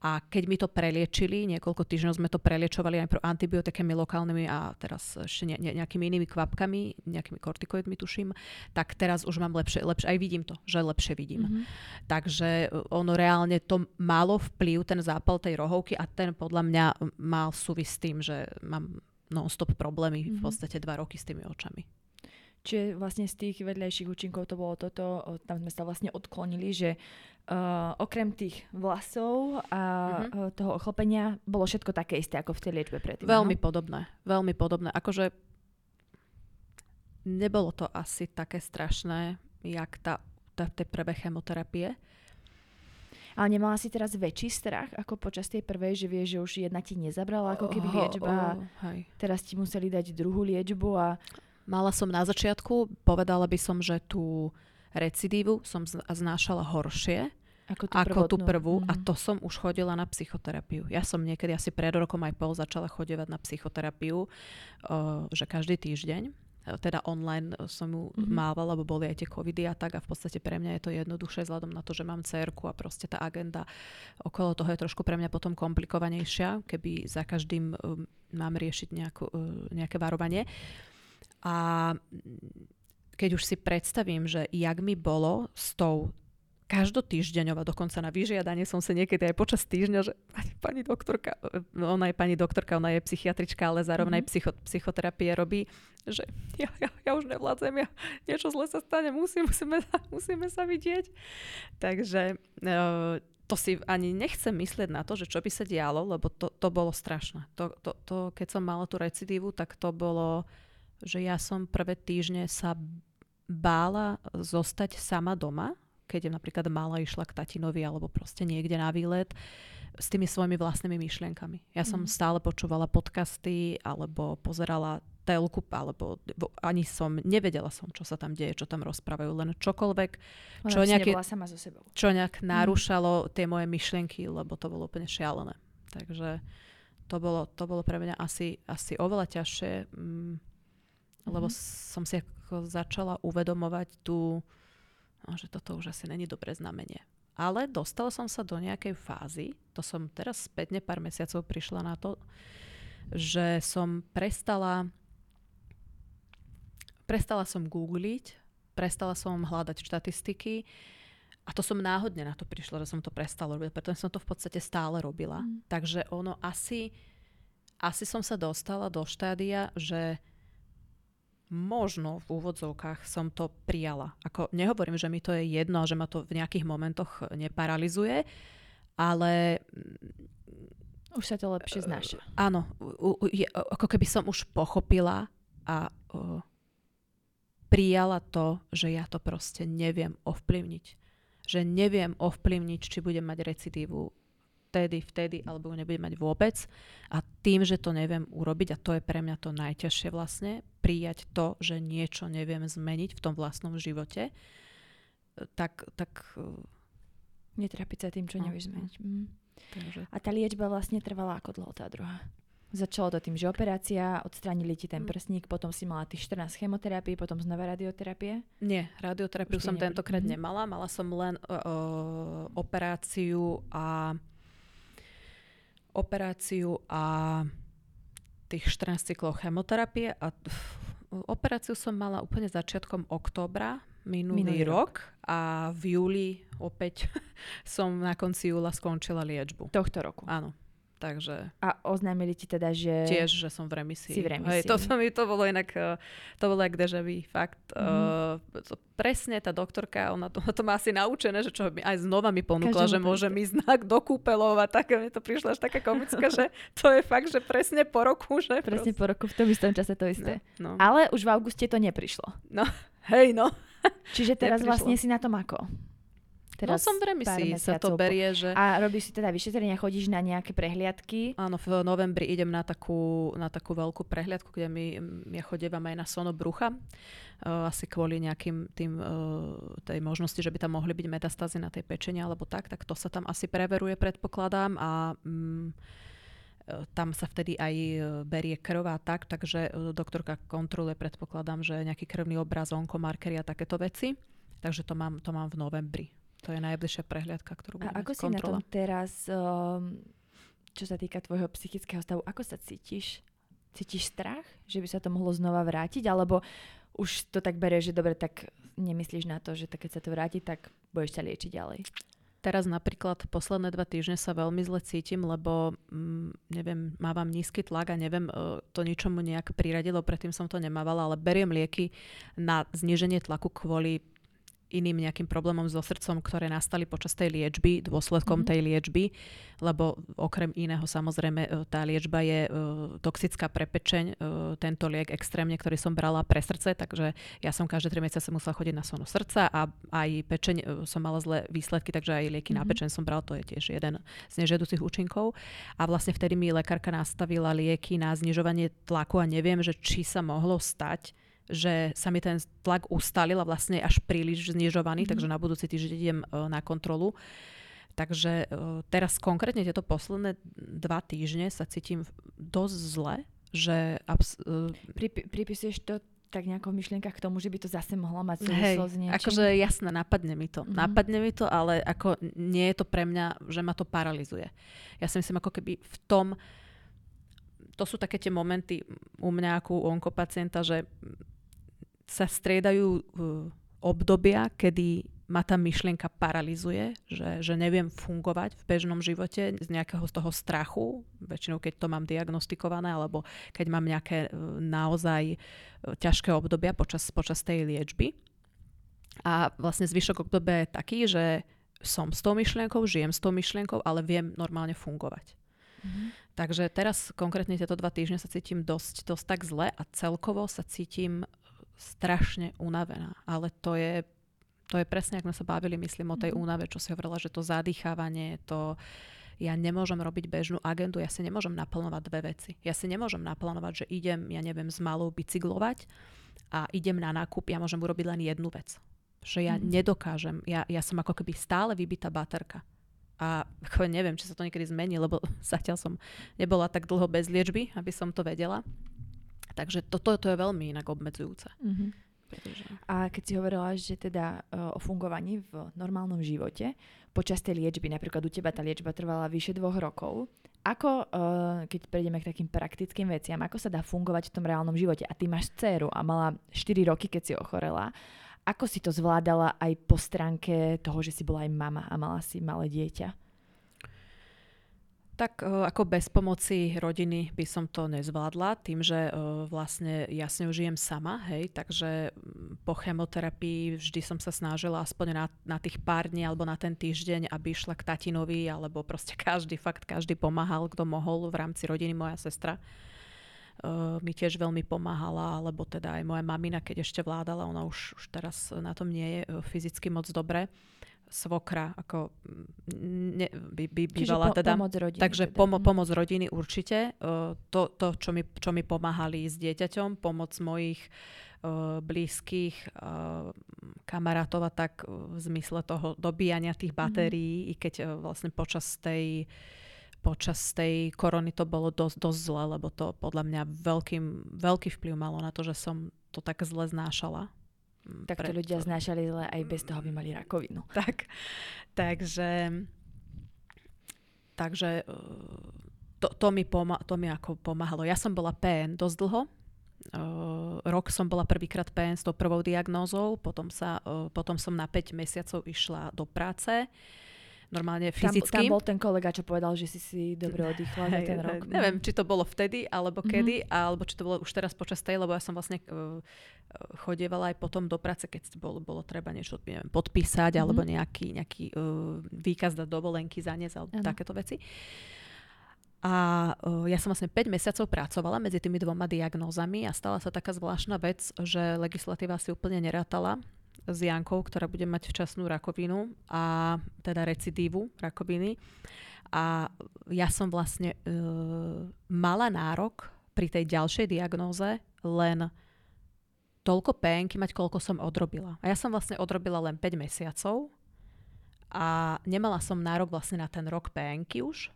A keď mi to preliečili, niekoľko týždňov sme to preliečovali aj pro antibiotikami lokálnymi a teraz ešte ne, ne, nejakými inými kvapkami, nejakými kortikoidmi tuším, tak teraz už mám lepšie, lepšie aj vidím to, že lepšie vidím. Mm-hmm. Takže ono reálne to malo vplyv, ten zápal tej rohovky a ten podľa mňa mal súvisť s tým, že mám non-stop problémy mm-hmm. v mhm. podstate dva roky s tými očami. Čiže vlastne z tých vedľajších účinkov to bolo toto, tam sme sa vlastne odklonili, že uh, okrem tých vlasov a mm-hmm. toho ochlpenia bolo všetko také isté ako v tej liečbe predtým. Veľmi no? podobné, veľmi podobné. Akože nebolo to asi také strašné, jak tá, tá, tie prvé chemoterapie. Ale nemala si teraz väčší strach ako počas tej prvej, že vieš, že už jedna ti nezabrala ako keby liečba. Oh, hej. Teraz ti museli dať druhú liečbu a... Mala som na začiatku, povedala by som, že tú recidívu som znášala horšie, ako tú, ako tú prvú mm. a to som už chodila na psychoterapiu. Ja som niekedy asi pred rokom aj pol začala chodevať na psychoterapiu, uh, že každý týždeň teda online som ju mm-hmm. mávala, lebo boli aj tie covidy a tak a v podstate pre mňa je to jednoduché vzhľadom na to, že mám cerku a proste tá agenda okolo toho je trošku pre mňa potom komplikovanejšia, keby za každým um, mám riešiť nejakú, uh, nejaké varovanie. A keď už si predstavím, že jak mi bolo s tou každotýždeňová, dokonca na vyžiadanie som sa niekedy aj počas týždňa, že pani, pani doktorka, no ona je pani doktorka, ona je psychiatrička, ale zároveň mm-hmm. aj psycho, psychoterapie robí, že ja, ja, ja už nevládzem, ja, niečo zle sa stane, musí, musíme, musíme sa vidieť. Takže uh, to si ani nechcem myslieť na to, že čo by sa dialo, lebo to, to bolo strašné. To, to, to, keď som mala tú recidívu, tak to bolo, že ja som prvé týždne sa bála zostať sama doma, keď napríklad mala išla k tatinovi alebo proste niekde na výlet s tými svojimi vlastnými myšlienkami. Ja som mm. stále počúvala podcasty alebo pozerala telku, alebo ani som, nevedela som, čo sa tam deje, čo tam rozprávajú, len čokoľvek, čo, nejaké, sama so sebou. čo nejak mm. narúšalo tie moje myšlienky, lebo to bolo úplne šialené. Takže to bolo, to bolo pre mňa asi, asi oveľa ťažšie, mm, lebo mm. som si ako začala uvedomovať tú, že toto už asi není dobré znamenie. Ale dostala som sa do nejakej fázy, to som teraz spätne pár mesiacov prišla na to, že som prestala prestala som googliť, prestala som hľadať štatistiky a to som náhodne na to prišla, že som to prestala robiť, pretože som to v podstate stále robila. Mm. Takže ono asi, asi som sa dostala do štádia, že možno v úvodzovkách som to prijala. Ako nehovorím, že mi to je jedno že ma to v nejakých momentoch neparalizuje, ale... Mm, už sa to lepšie znáša. Uh, áno, je, ako keby som už pochopila a uh, prijala to, že ja to proste neviem ovplyvniť. Že neviem ovplyvniť, či budem mať recidívu vtedy, vtedy, alebo ju nebudem mať vôbec. A tým, že to neviem urobiť, a to je pre mňa to najťažšie vlastne, prijať to, že niečo neviem zmeniť v tom vlastnom živote, tak... tak Netrapiť sa tým, čo no, nevieš zmeniť. Mm. Takže. A tá liečba vlastne trvala ako dlho tá druhá? Začalo to tým, že operácia, odstránili ti ten mm. prsník, potom si mala tých 14 chemoterapií, potom znova radioterapie? Nie, radioterapiu som tentokrát mm-hmm. nemala. Mala som len uh, operáciu a operáciu a tých 14 cyklov chemoterapie a operáciu som mala úplne začiatkom októbra minulý, minulý rok. rok a v júli opäť <laughs> som na konci júla skončila liečbu. Tohto roku? Áno. Takže... A oznámili ti teda, že... Tiež, že som v remisii. Si v remisii. Hej, to, to, mi, to bolo inak, eh, to bolo jak deja vu, fakt. Mm-hmm. Uh, to, presne tá doktorka, ona to, to má asi naučené, že čo mi aj znova mi ponúkla, že môže mi znak do a tak. Mne to prišlo až taká komická, že to je fakt, že presne po roku. Že presne proste. po roku, v tom istom čase to isté. No, no. Ale už v auguste to neprišlo. No, hej no. Čiže teraz neprišlo. vlastne si na tom ako? Teraz no som v remisii, sa to berie, že... A robíš si teda vyšetrenia, chodíš na nejaké prehliadky? Áno, v novembri idem na takú, na takú veľkú prehliadku, kde mi, ja chodievam aj na sono brucha, uh, asi kvôli nejakým tým, uh, tej možnosti, že by tam mohli byť metastázy na tej pečeni alebo tak, tak to sa tam asi preveruje, predpokladám a um, tam sa vtedy aj berie krv a tak, takže doktorka kontroluje, predpokladám, že nejaký krvný obraz, onkomarkery a takéto veci. Takže to mám, to mám v novembri. To je najbližšia prehliadka, ktorú budeme A ako kontrola. si na tom teraz, um, čo sa týka tvojho psychického stavu, ako sa cítiš? Cítiš strach, že by sa to mohlo znova vrátiť? Alebo už to tak berie, že dobre, tak nemyslíš na to, že tak keď sa to vráti, tak budeš sa liečiť ďalej? Teraz napríklad posledné dva týždne sa veľmi zle cítim, lebo mm, neviem, mávam nízky tlak a neviem uh, to ničomu nejak priradilo, predtým som to nemávala, ale beriem lieky na zníženie tlaku kvôli iným nejakým problémom so srdcom, ktoré nastali počas tej liečby, dôsledkom mm-hmm. tej liečby, lebo okrem iného samozrejme e, tá liečba je uh, toxická pre pečeň, uh, tento liek extrémne, ktorý som brala pre srdce, takže ja som každé 3 mesiace musela chodiť na sonu srdca a aj pečeň uh, som mala zlé výsledky, takže aj lieky mm-hmm. na mhm. pečeň som brala, to je tiež jeden z nežiaducich účinkov. A vlastne vtedy mi lekárka nastavila lieky na znižovanie tlaku a neviem, že či sa mohlo stať, že sa mi ten tlak ustalil a vlastne až príliš znižovaný, mm-hmm. takže na budúci týždeň idem uh, na kontrolu. Takže uh, teraz konkrétne tieto posledné dva týždne sa cítim dosť zle, že... Abs- uh, Pri, pripisuješ to tak nejako v myšlienkach k tomu, že by to zase mohlo mať súvislosť s niečím? akože jasné, napadne mi to. Mm-hmm. Napadne mi to, ale ako nie je to pre mňa, že ma to paralizuje. Ja si myslím, ako keby v tom, to sú také tie momenty u mňa ako u onkopacienta, že sa striedajú uh, obdobia, kedy ma tá myšlienka paralizuje, že, že neviem fungovať v bežnom živote z nejakého z toho strachu, väčšinou keď to mám diagnostikované, alebo keď mám nejaké uh, naozaj uh, ťažké obdobia počas, počas tej liečby. A vlastne zvyšok obdobia je taký, že som s tou myšlienkou, žijem s tou myšlienkou, ale viem normálne fungovať. Mm-hmm. Takže teraz konkrétne tieto dva týždne sa cítim dosť, dosť tak zle a celkovo sa cítim strašne unavená. Ale to je, to je presne, ako sme sa bavili, myslím, o tej mhm. únave, čo si hovorila, že to zadýchávanie, to ja nemôžem robiť bežnú agendu, ja si nemôžem naplánovať dve veci. Ja si nemôžem naplánovať, že idem, ja neviem, s malou bicyklovať a idem na nákup, ja môžem urobiť len jednu vec. Že ja mm. nedokážem, ja, ja som ako keby stále vybitá baterka. A neviem, či sa to niekedy zmení, lebo <laughs> zatiaľ som nebola tak dlho bez liečby, aby som to vedela. Takže toto to je veľmi inak obmedzujúce. Mm-hmm. Pretože... A keď si hovorila, že teda uh, o fungovaní v normálnom živote, počas tej liečby, napríklad u teba tá liečba trvala vyše dvoch rokov, ako, uh, keď prejdeme k takým praktickým veciam, ako sa dá fungovať v tom reálnom živote? A ty máš dceru a mala 4 roky, keď si ochorela. Ako si to zvládala aj po stránke toho, že si bola aj mama a mala si malé dieťa? Tak uh, ako bez pomoci rodiny by som to nezvládla, tým, že uh, vlastne ja s ňou žijem sama, hej, takže mm, po chemoterapii vždy som sa snažila aspoň na, na tých pár dní alebo na ten týždeň, aby išla k tatinovi, alebo proste <laughs> každý, fakt každý pomáhal, kto mohol v rámci rodiny, moja sestra. Uh, mi tiež veľmi pomáhala, alebo teda aj moja mamina, keď ešte vládala, ona už, už teraz na tom nie je fyzicky moc dobre. Uh, svokra, ako mm, ne, by, by bývala po, teda. Pomoc rodiny, takže teda. Pomo, pomoc rodiny určite. Uh, to, to čo, mi, čo mi pomáhali s dieťaťom, pomoc mojich uh, blízkych uh, kamarátov a tak v zmysle toho dobíjania tých mhm. batérií, mm-hmm. i keď uh, vlastne počas tej počas tej korony to bolo dosť, dosť zle, lebo to podľa mňa veľkým, veľký vplyv malo na to, že som to tak zle znášala tak to ľudia znášali zle aj bez toho, aby mali rakovinu. <laughs> Tak, takže takže e, to, to, mi poma- to mi ako pomáhalo. Ja som bola PN dosť dlho. Uh, rok som bola prvýkrát PN s tou prvou diagnózou, potom, sa, uh, potom som na 5 mesiacov išla do práce. Uh, normálne fyzicky. Tam, tam bol ten kolega, čo povedal, že si si dobre oddychla za ten rok. Neviem, či to bolo vtedy, alebo mm-hmm. kedy, alebo či to bolo už teraz počas tej, lebo ja som vlastne uh, chodievala aj potom do práce, keď bolo, bolo treba niečo neviem, podpísať, mm-hmm. alebo nejaký, nejaký uh, výkaz dať dovolenky, zaniesť, alebo ano. takéto veci. A uh, ja som vlastne 5 mesiacov pracovala medzi tými dvoma diagnózami a stala sa taká zvláštna vec, že legislatíva si úplne nerátala s Jankou, ktorá bude mať včasnú rakovinu a teda recidívu rakoviny. A ja som vlastne e, mala nárok pri tej ďalšej diagnóze len toľko penky mať, koľko som odrobila. A ja som vlastne odrobila len 5 mesiacov a nemala som nárok vlastne na ten rok penky už,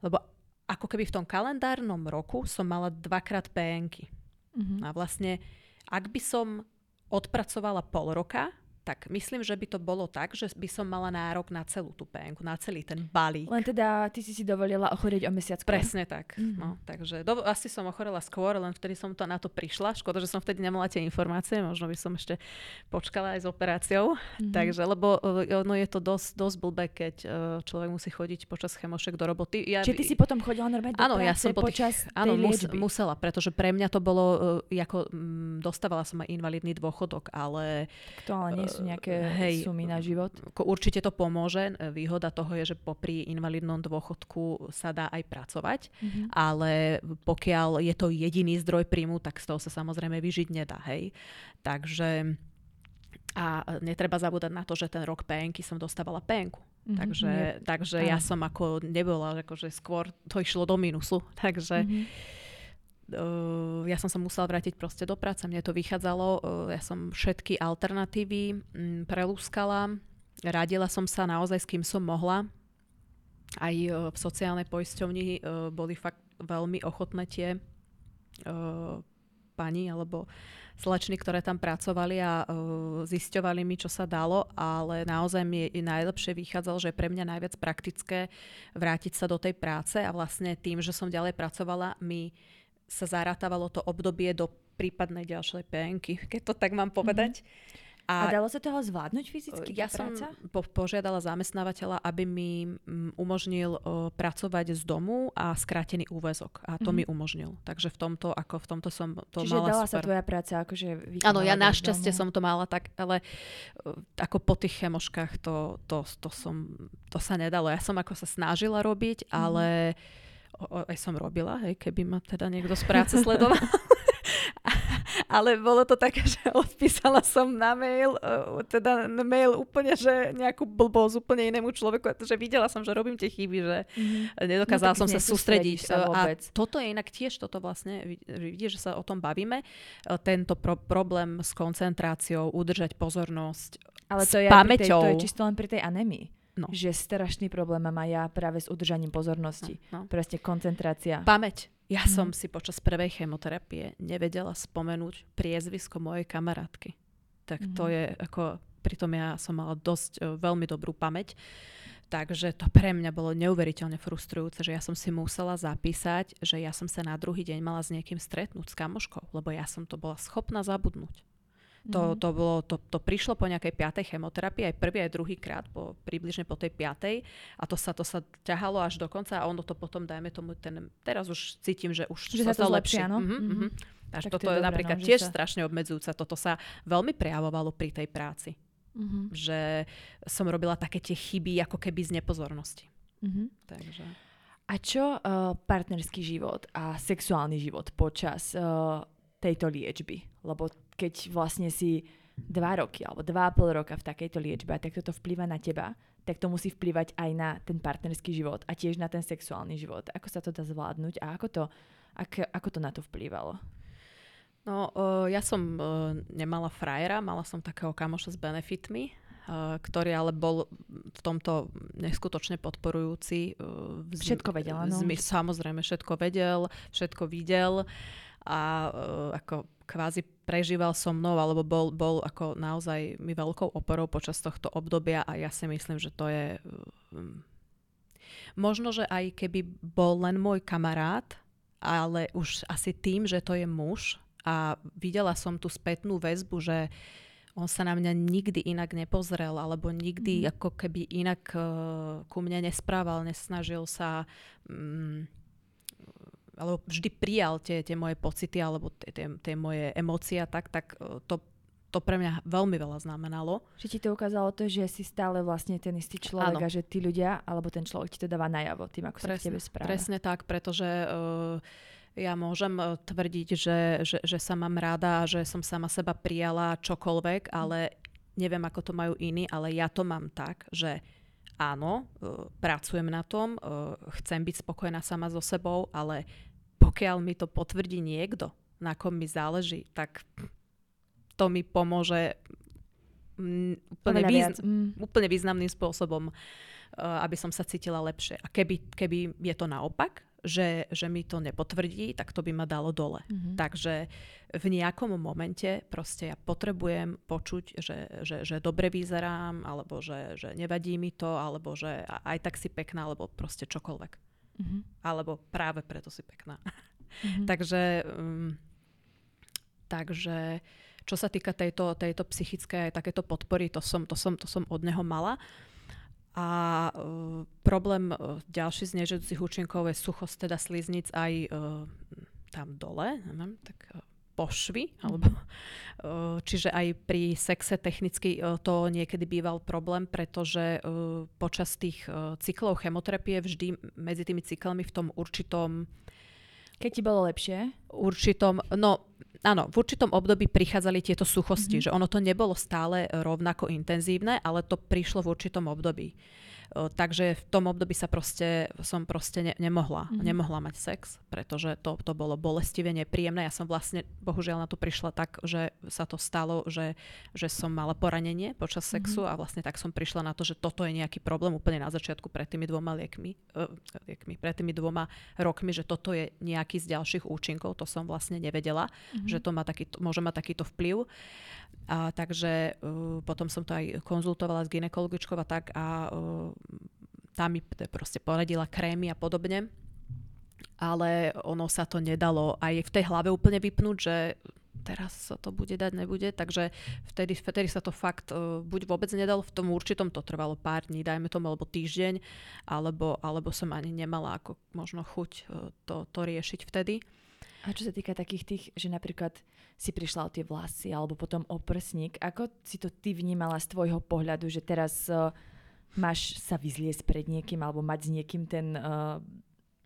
lebo ako keby v tom kalendárnom roku som mala dvakrát penky. Mm-hmm. A vlastne, ak by som odpracovala pol roka tak myslím, že by to bolo tak, že by som mala nárok na celú tú penku, na celý ten balík. Len teda ty si si dovolila ochorieť o mesiac skôr. Presne tak. Mm-hmm. No, takže do, asi som ochorela skôr, len vtedy som to na to prišla. Škoda, že som vtedy nemala tie informácie, možno by som ešte počkala aj s operáciou. Mm-hmm. Takže, lebo e, no, je to dosť, dosť blbé, keď uh, človek musí chodiť počas chemošek do roboty. Ja, Čiže ty si potom chodila normálne do áno, práce ja som po počas tých, áno, mus, musela, pretože pre mňa to bolo, uh, ako um, dostávala som aj invalidný dôchodok, ale... To ale nie sú si nejaké hej, sumy na život? Určite to pomôže. Výhoda toho je, že popri invalidnom dôchodku sa dá aj pracovať, mm-hmm. ale pokiaľ je to jediný zdroj príjmu, tak z toho sa samozrejme vyžiť nedá. Hej. Takže a netreba zabúdať na to, že ten rok PNky som dostávala PNku. Mm-hmm. Takže, takže ja som ako nebola, akože skôr to išlo do minusu. <laughs> Takže mm-hmm. Uh, ja som sa musela vrátiť proste do práce. Mne to vychádzalo, uh, ja som všetky alternatívy um, prelúskala. Radila som sa naozaj s kým som mohla. Aj uh, v sociálnej poisťovni uh, boli fakt veľmi ochotné tie uh, pani alebo slečny, ktoré tam pracovali a uh, zisťovali mi, čo sa dalo, ale naozaj mi najlepšie vychádzalo, že pre mňa najviac praktické vrátiť sa do tej práce a vlastne tým, že som ďalej pracovala, mi sa zarátavalo to obdobie do prípadnej ďalšej penky, keď to tak mám povedať. Mm-hmm. A, a dalo sa toho zvládnuť fyzicky? Ja som po, požiadala zamestnávateľa, aby mi m, umožnil o, pracovať z domu a skrátený úvezok. A to mm-hmm. mi umožnil. Takže v tomto, ako v tomto som to Čiže mala dala super. sa tvoja práca akože Áno, ja našťastie som to mala tak, ale o, ako po tých chemoškách to, to, to, som, to sa nedalo. Ja som ako sa snažila robiť, mm-hmm. ale o, aj som robila, hej, keby ma teda niekto z práce sledoval. <laughs> <laughs> ale bolo to také, že odpísala som na mail, uh, teda na mail úplne, že nejakú blbosť úplne inému človeku, že videla som, že robím tie chyby, že mm-hmm. nedokázala no, som sa sústrediť. Sa a toto je inak tiež, toto vlastne, vidíš, že sa o tom bavíme, uh, tento pro- problém s koncentráciou, udržať pozornosť, ale to je pamäťou. Tej, to je čisto len pri tej anémii. No. Že strašný problém mám aj ja práve s udržaním pozornosti. No, no. Proste koncentrácia. Pamäť. Ja mm. som si počas prvej chemoterapie nevedela spomenúť priezvisko mojej kamarátky. Tak mm. to mhm. je ako, pritom ja som mala dosť uh, veľmi dobrú pamäť. Takže to pre mňa bolo neuveriteľne frustrujúce, že ja som si musela zapísať, že ja som sa na druhý deň mala s niekým stretnúť s kamoškou, lebo ja som to bola schopná zabudnúť. To, mhm. to, bolo, to, to prišlo po nejakej piatej chemoterapii, aj prvý, aj druhý krát, po, približne po tej piatej. A to sa, to sa ťahalo až do konca a ono to potom, dajme tomu, ten, teraz už cítim, že už že sa to lepšie. Áno? Mm-hmm, mm-hmm. Až toto to je, je napríklad no, tiež sa... strašne obmedzujúce. Toto sa veľmi prejavovalo pri tej práci. Mm-hmm. Že som robila také tie chyby, ako keby z nepozornosti. Mm-hmm. Takže... A čo uh, partnerský život a sexuálny život počas uh, tejto liečby? Lebo keď vlastne si dva roky alebo dva a pol roka v takejto liečbe, tak toto vplýva na teba, tak to musí vplývať aj na ten partnerský život a tiež na ten sexuálny život. Ako sa to dá zvládnuť a ako to, ako, ako to na to vplývalo? No, uh, ja som uh, nemala frajera, mala som takého kamoša s benefitmi, uh, ktorý ale bol v tomto neskutočne podporujúci. Uh, v, všetko vedel, áno. Samozrejme, všetko vedel, všetko videl a uh, ako kvázi prežíval so mnou, alebo bol, bol ako naozaj mi veľkou oporou počas tohto obdobia a ja si myslím, že to je... Um, možno, že aj keby bol len môj kamarát, ale už asi tým, že to je muž a videla som tú spätnú väzbu, že on sa na mňa nikdy inak nepozrel, alebo nikdy mm. ako keby inak uh, ku mne nesprával, nesnažil sa... Um, alebo vždy prijal tie, tie moje pocity alebo tie, tie, tie moje emócie tak, tak e, to, to pre mňa veľmi veľa znamenalo. Že ti to ukázalo to, že si stále vlastne ten istý človek Áno. a že tí ľudia, alebo ten človek ti to dáva najavo tým, ako presne, sa k tebe správa. Presne tak, pretože uh, ja môžem uh, tvrdiť, že, že, že sa mám rada a že som sama seba prijala čokoľvek, ale neviem, ako to majú iní, ale ja to mám tak, že áno, uh, pracujem na tom, uh, chcem byť spokojná sama so sebou, ale pokiaľ mi to potvrdí niekto, na kom mi záleží, tak to mi pomôže úplne, význ- mm. úplne významným spôsobom, uh, aby som sa cítila lepšie. A keby, keby je to naopak, že, že mi to nepotvrdí, tak to by ma dalo dole. Mm-hmm. Takže v nejakom momente proste ja potrebujem počuť, že, že, že dobre vyzerám, alebo že, že nevadí mi to, alebo že aj tak si pekná, alebo proste čokoľvek. Mm-hmm. Alebo práve preto si pekná. Mm-hmm. <laughs> takže, um, takže čo sa týka tejto, tejto psychické aj takéto podpory, to som, to, som, to som od neho mala. A uh, problém uh, ďalší z nežiaducich účinkov je suchosť teda sliznic aj uh, tam dole. Neviem, tak uh, pošvy, alebo, čiže aj pri sexe technicky to niekedy býval problém, pretože počas tých cyklov chemoterapie vždy medzi tými cyklami v tom určitom keď ti bolo lepšie? Určitom, no áno, v určitom období prichádzali tieto suchosti, mm-hmm. že ono to nebolo stále rovnako intenzívne, ale to prišlo v určitom období. Takže v tom období sa proste, som proste ne, nemohla, mm-hmm. nemohla mať sex, pretože to, to bolo bolestivé, nepríjemné. Ja som vlastne, bohužiaľ na to prišla tak, že sa to stalo, že, že som mala poranenie počas mhm. sexu mm-hmm. a vlastne tak som prišla na to, že toto je nejaký problém úplne na začiatku pred tými dvoma liekmi, uh, liekmi pred tými dvoma rokmi, že toto je nejaký z ďalších účinkov, to som vlastne nevedela, mm-hmm. že to má taký, môže mať takýto vplyv. A, takže uh, potom som to aj konzultovala s ginekologičkou a tak a uh, tá mi proste poradila krémy a podobne. Ale ono sa to nedalo aj v tej hlave úplne vypnúť, že teraz sa to bude dať, nebude. Takže vtedy, vtedy sa to fakt uh, buď vôbec nedalo, v tom určitom to trvalo pár dní, dajme tomu, alebo týždeň, alebo, alebo som ani nemala ako možno chuť uh, to, to riešiť vtedy. A čo sa týka takých tých, že napríklad si prišla o tie vlasy alebo potom o prsník, ako si to ty vnímala z tvojho pohľadu, že teraz uh, máš sa vyzliesť pred niekým alebo mať s niekým ten uh,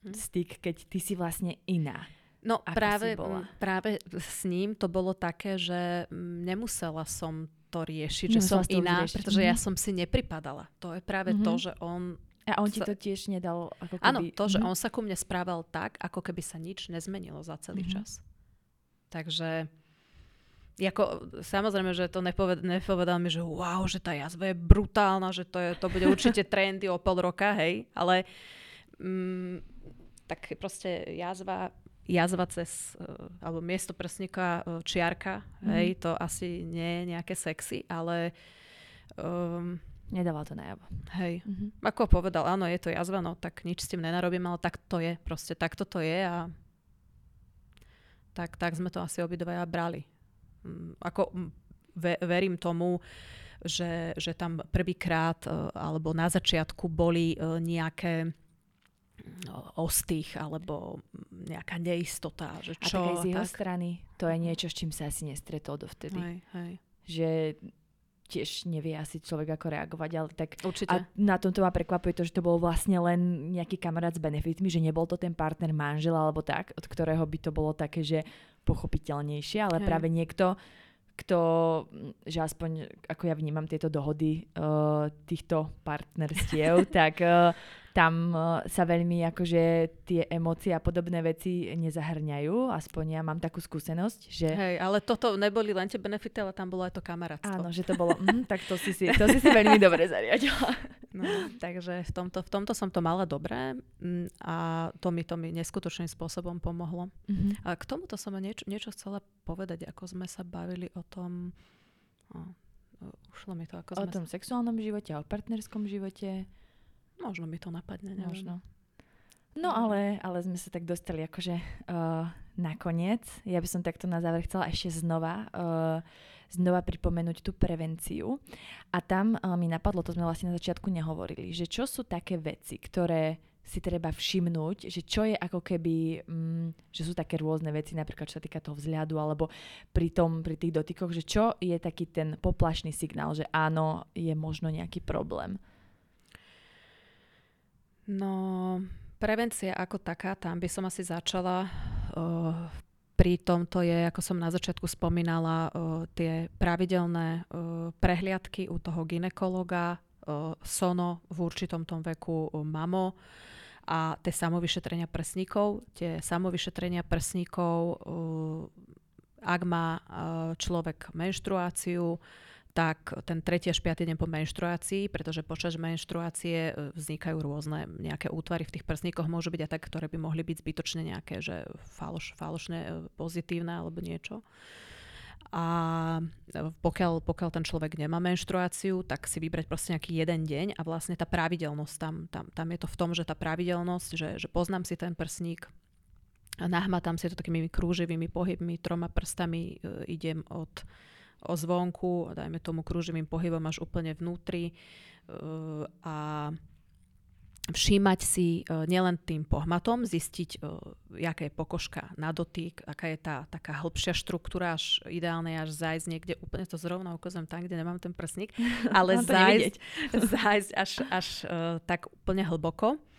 styk, keď ty si vlastne iná? No ako práve, bola? práve s ním to bolo také, že nemusela som to riešiť, že som iná, riešiť. pretože mm-hmm. ja som si nepripadala. To je práve mm-hmm. to, že on a on ti to tiež nedal ako keby... Áno, to, že mm-hmm. on sa ku mne správal tak, ako keby sa nič nezmenilo za celý mm-hmm. čas. Takže ako, samozrejme, že to nepoved, nepovedal mi, že wow, že tá jazva je brutálna, že to, je, to bude určite <laughs> trendy o pol roka, hej, ale mm, tak proste jazva, jazva cez, uh, alebo miesto prsníka uh, čiarka, mm-hmm. hej, to asi nie je nejaké sexy, ale um, Nedával to najavo. Hej. Mm-hmm. Ako povedal, áno, je to jazva, no tak nič s tým nenarobím, ale tak to je. Proste takto to je a tak, tak sme to asi obidvaja brali. Mm, ako mm, ve, verím tomu, že, že tam prvýkrát e, alebo na začiatku boli e, nejaké mm, ostých alebo nejaká neistota. Že čo, a tak aj z jeho tak? strany to je niečo, s čím sa asi nestretol dovtedy. Hej, hej. Že tiež nevie asi človek ako reagovať, ale tak Určite. a na tomto ma prekvapuje to, že to bol vlastne len nejaký kamarát s benefitmi, že nebol to ten partner manžel alebo tak, od ktorého by to bolo také, že pochopiteľnejšie, ale Hej. práve niekto, kto, že aspoň ako ja vnímam tieto dohody uh, týchto partnerstiev, <laughs> tak uh, tam uh, sa veľmi akože tie emócie a podobné veci nezahrňajú, aspoň ja mám takú skúsenosť, že... Hej, ale toto neboli len tie benefity, ale tam bolo aj to kamarátstvo. Áno, že to bolo, mm, tak to si si, to si si veľmi dobre zariadila. <laughs> No, <laughs> takže v tomto, v tomto som to mala dobré mm, a to mi to mi neskutočným spôsobom pomohlo. Mm-hmm. A k tomuto som niečo, niečo chcela povedať, ako sme sa bavili o tom, o, ušlo mi to, ako o sme... O tom sa... sexuálnom živote, o partnerskom živote. Možno mi to napadne, neviem. Možno. No ale, ale sme sa tak dostali akože uh, nakoniec. Ja by som takto na záver chcela ešte znova, uh, znova pripomenúť tú prevenciu. A tam uh, mi napadlo, to sme vlastne na začiatku nehovorili, že čo sú také veci, ktoré si treba všimnúť, že čo je ako keby, um, že sú také rôzne veci, napríklad čo sa týka toho vzhľadu, alebo pri, tom, pri tých dotykoch, že čo je taký ten poplašný signál, že áno, je možno nejaký problém. No, prevencia ako taká, tam by som asi začala. Pri tomto je, ako som na začiatku spomínala, tie pravidelné prehliadky u toho ginekologa, sono v určitom tom veku mamo a tie samovyšetrenia prsníkov. Tie samovyšetrenia prsníkov, ak má človek menštruáciu, tak ten tretí až piatý deň po menštruácii, pretože počas menštruácie e, vznikajú rôzne nejaké útvary v tých prsníkoch, môžu byť aj tak, ktoré by mohli byť zbytočne nejaké, že faloš, falošné, e, pozitívne alebo niečo. A e, pokiaľ, pokiaľ ten človek nemá menštruáciu, tak si vybrať proste nejaký jeden deň a vlastne tá pravidelnosť tam, tam, tam je to v tom, že tá pravidelnosť, že, že poznám si ten prsník, nahmatám si to takými krúživými pohybmi, troma prstami e, idem od zvonku, dajme tomu kruživým pohybom až úplne vnútri uh, a všímať si uh, nielen tým pohmatom, zistiť, uh, jaká je pokožka na dotyk, aká je tá taká hĺbšia štruktúra, až ideálne až zájsť niekde, úplne to zrovna ukazujem tam, kde nemám ten prsník, <laughs> ale zájsť, <laughs> zájsť až, až tak úplne hlboko. E,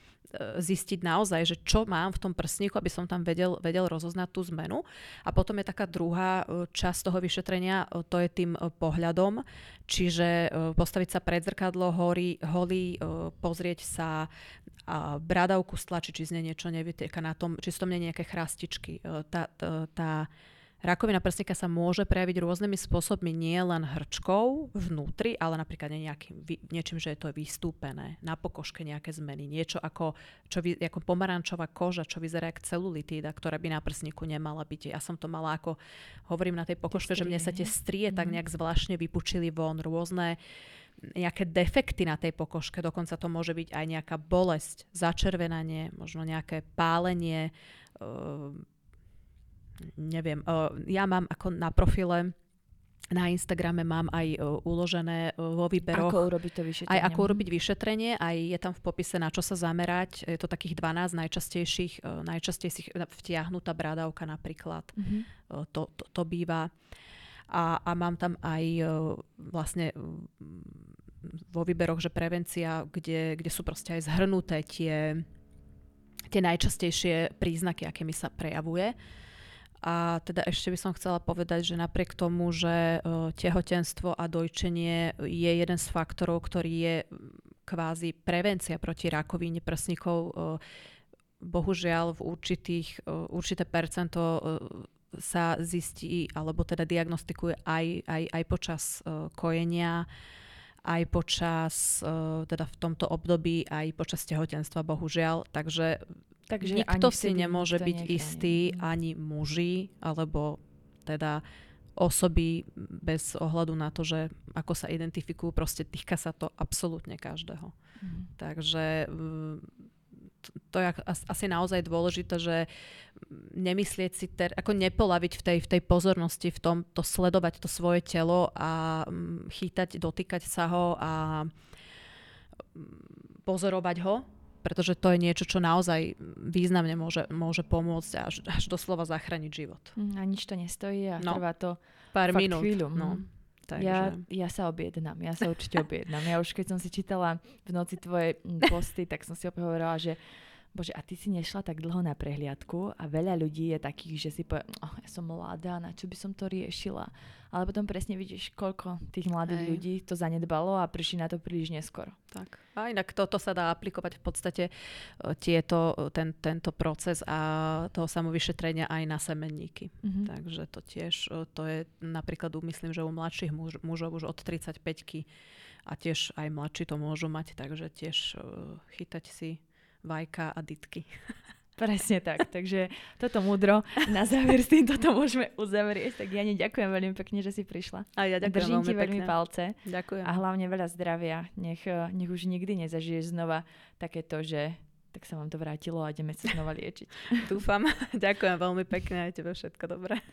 zistiť naozaj, že čo mám v tom prsníku, aby som tam vedel, vedel rozoznať tú zmenu. A potom je taká druhá e, časť toho vyšetrenia, e, to je tým pohľadom, čiže postaviť sa pred zrkadlo, horí, holí, pozrieť sa a bradavku stlačiť, či z nej niečo nevytieka na tom, či sú tam nejaké chrastičky. Tá, tá, tá Rakovina prsníka sa môže prejaviť rôznymi spôsobmi, nie len hrčkou vnútri, ale napríklad nejakým, niečím, že je to vystúpené, na pokožke nejaké zmeny, niečo ako, čo ako pomarančová koža, čo vyzerá ako celulitída, ktorá by na prsníku nemala byť. Ja som to mala ako, hovorím na tej pokožke, že mne sa tie strie mm-hmm. tak mhm. nejak zvláštne vypučili von, rôzne nejaké defekty na tej pokožke, dokonca to môže byť aj nejaká bolesť, začervenanie, možno nejaké pálenie, uh, neviem, ja mám ako na profile na Instagrame mám aj uložené vo výberoch. Ako urobiť to vyšetrenie. Aj ako urobiť vyšetrenie, aj je tam v popise, na čo sa zamerať. Je to takých 12 najčastejších, najčastejších vtiahnutá brádavka napríklad. Mm-hmm. To, to, to býva. A, a mám tam aj vlastne vo výberoch, že prevencia, kde, kde sú proste aj zhrnuté tie, tie najčastejšie príznaky, aké mi sa prejavuje. A teda ešte by som chcela povedať, že napriek tomu, že uh, tehotenstvo a dojčenie je jeden z faktorov, ktorý je kvázi prevencia proti rakovine prsníkov, uh, bohužiaľ v určitých, uh, určité percento sa zistí, alebo teda diagnostikuje aj, aj, aj počas kojenia, aj počas, teda v tomto období, aj počas tehotenstva, bohužiaľ. Takže Takže Nikto si nemôže byť nechráni. istý, ani muži, alebo teda osoby bez ohľadu na to, že ako sa identifikujú, proste týka sa to absolútne každého. Mm. Takže to je asi naozaj dôležité, že nemyslieť si, ter, ako nepolaviť v tej, v tej pozornosti, v tom to sledovať to svoje telo a chýtať, dotýkať sa ho a pozorovať ho pretože to je niečo, čo naozaj významne môže, môže pomôcť a až, až doslova zachrániť život. Mm, a nič to nestojí a no. trvá to pár minút. chvíľu. No. Mm. Takže... Ja, ja sa objednám, ja sa určite <laughs> objednám. Ja už keď som si čítala v noci tvoje posty, tak som si opäť hovorila, že Bože, a ty si nešla tak dlho na prehliadku a veľa ľudí je takých, že si povie, oh, ja som mladá, na čo by som to riešila. Ale potom presne vidíš, koľko tých mladých Ej. ľudí to zanedbalo a prišli na to príliš neskoro. Tak. A inak toto sa dá aplikovať v podstate e, tieto, e, ten, tento proces a toho samovyšetrenia aj na semenníky. Mm-hmm. Takže to tiež, e, to je napríklad, myslím, že u mladších muž, mužov už od 35 a tiež aj mladší to môžu mať, takže tiež chytať si vajka a ditky. <laughs> Presne tak, takže toto múdro na záver s týmto to môžeme uzavrieť. Tak ja ďakujem veľmi pekne, že si prišla. A ja ďakujem Držím veľmi ti veľmi pekne. palce. Ďakujem. A hlavne veľa zdravia. Nech, eh, nech už nikdy nezažiješ znova takéto, že tak sa vám to vrátilo a ideme sa znova liečiť. Dúfam. <laughs> ďakujem veľmi pekne aj tebe všetko dobré.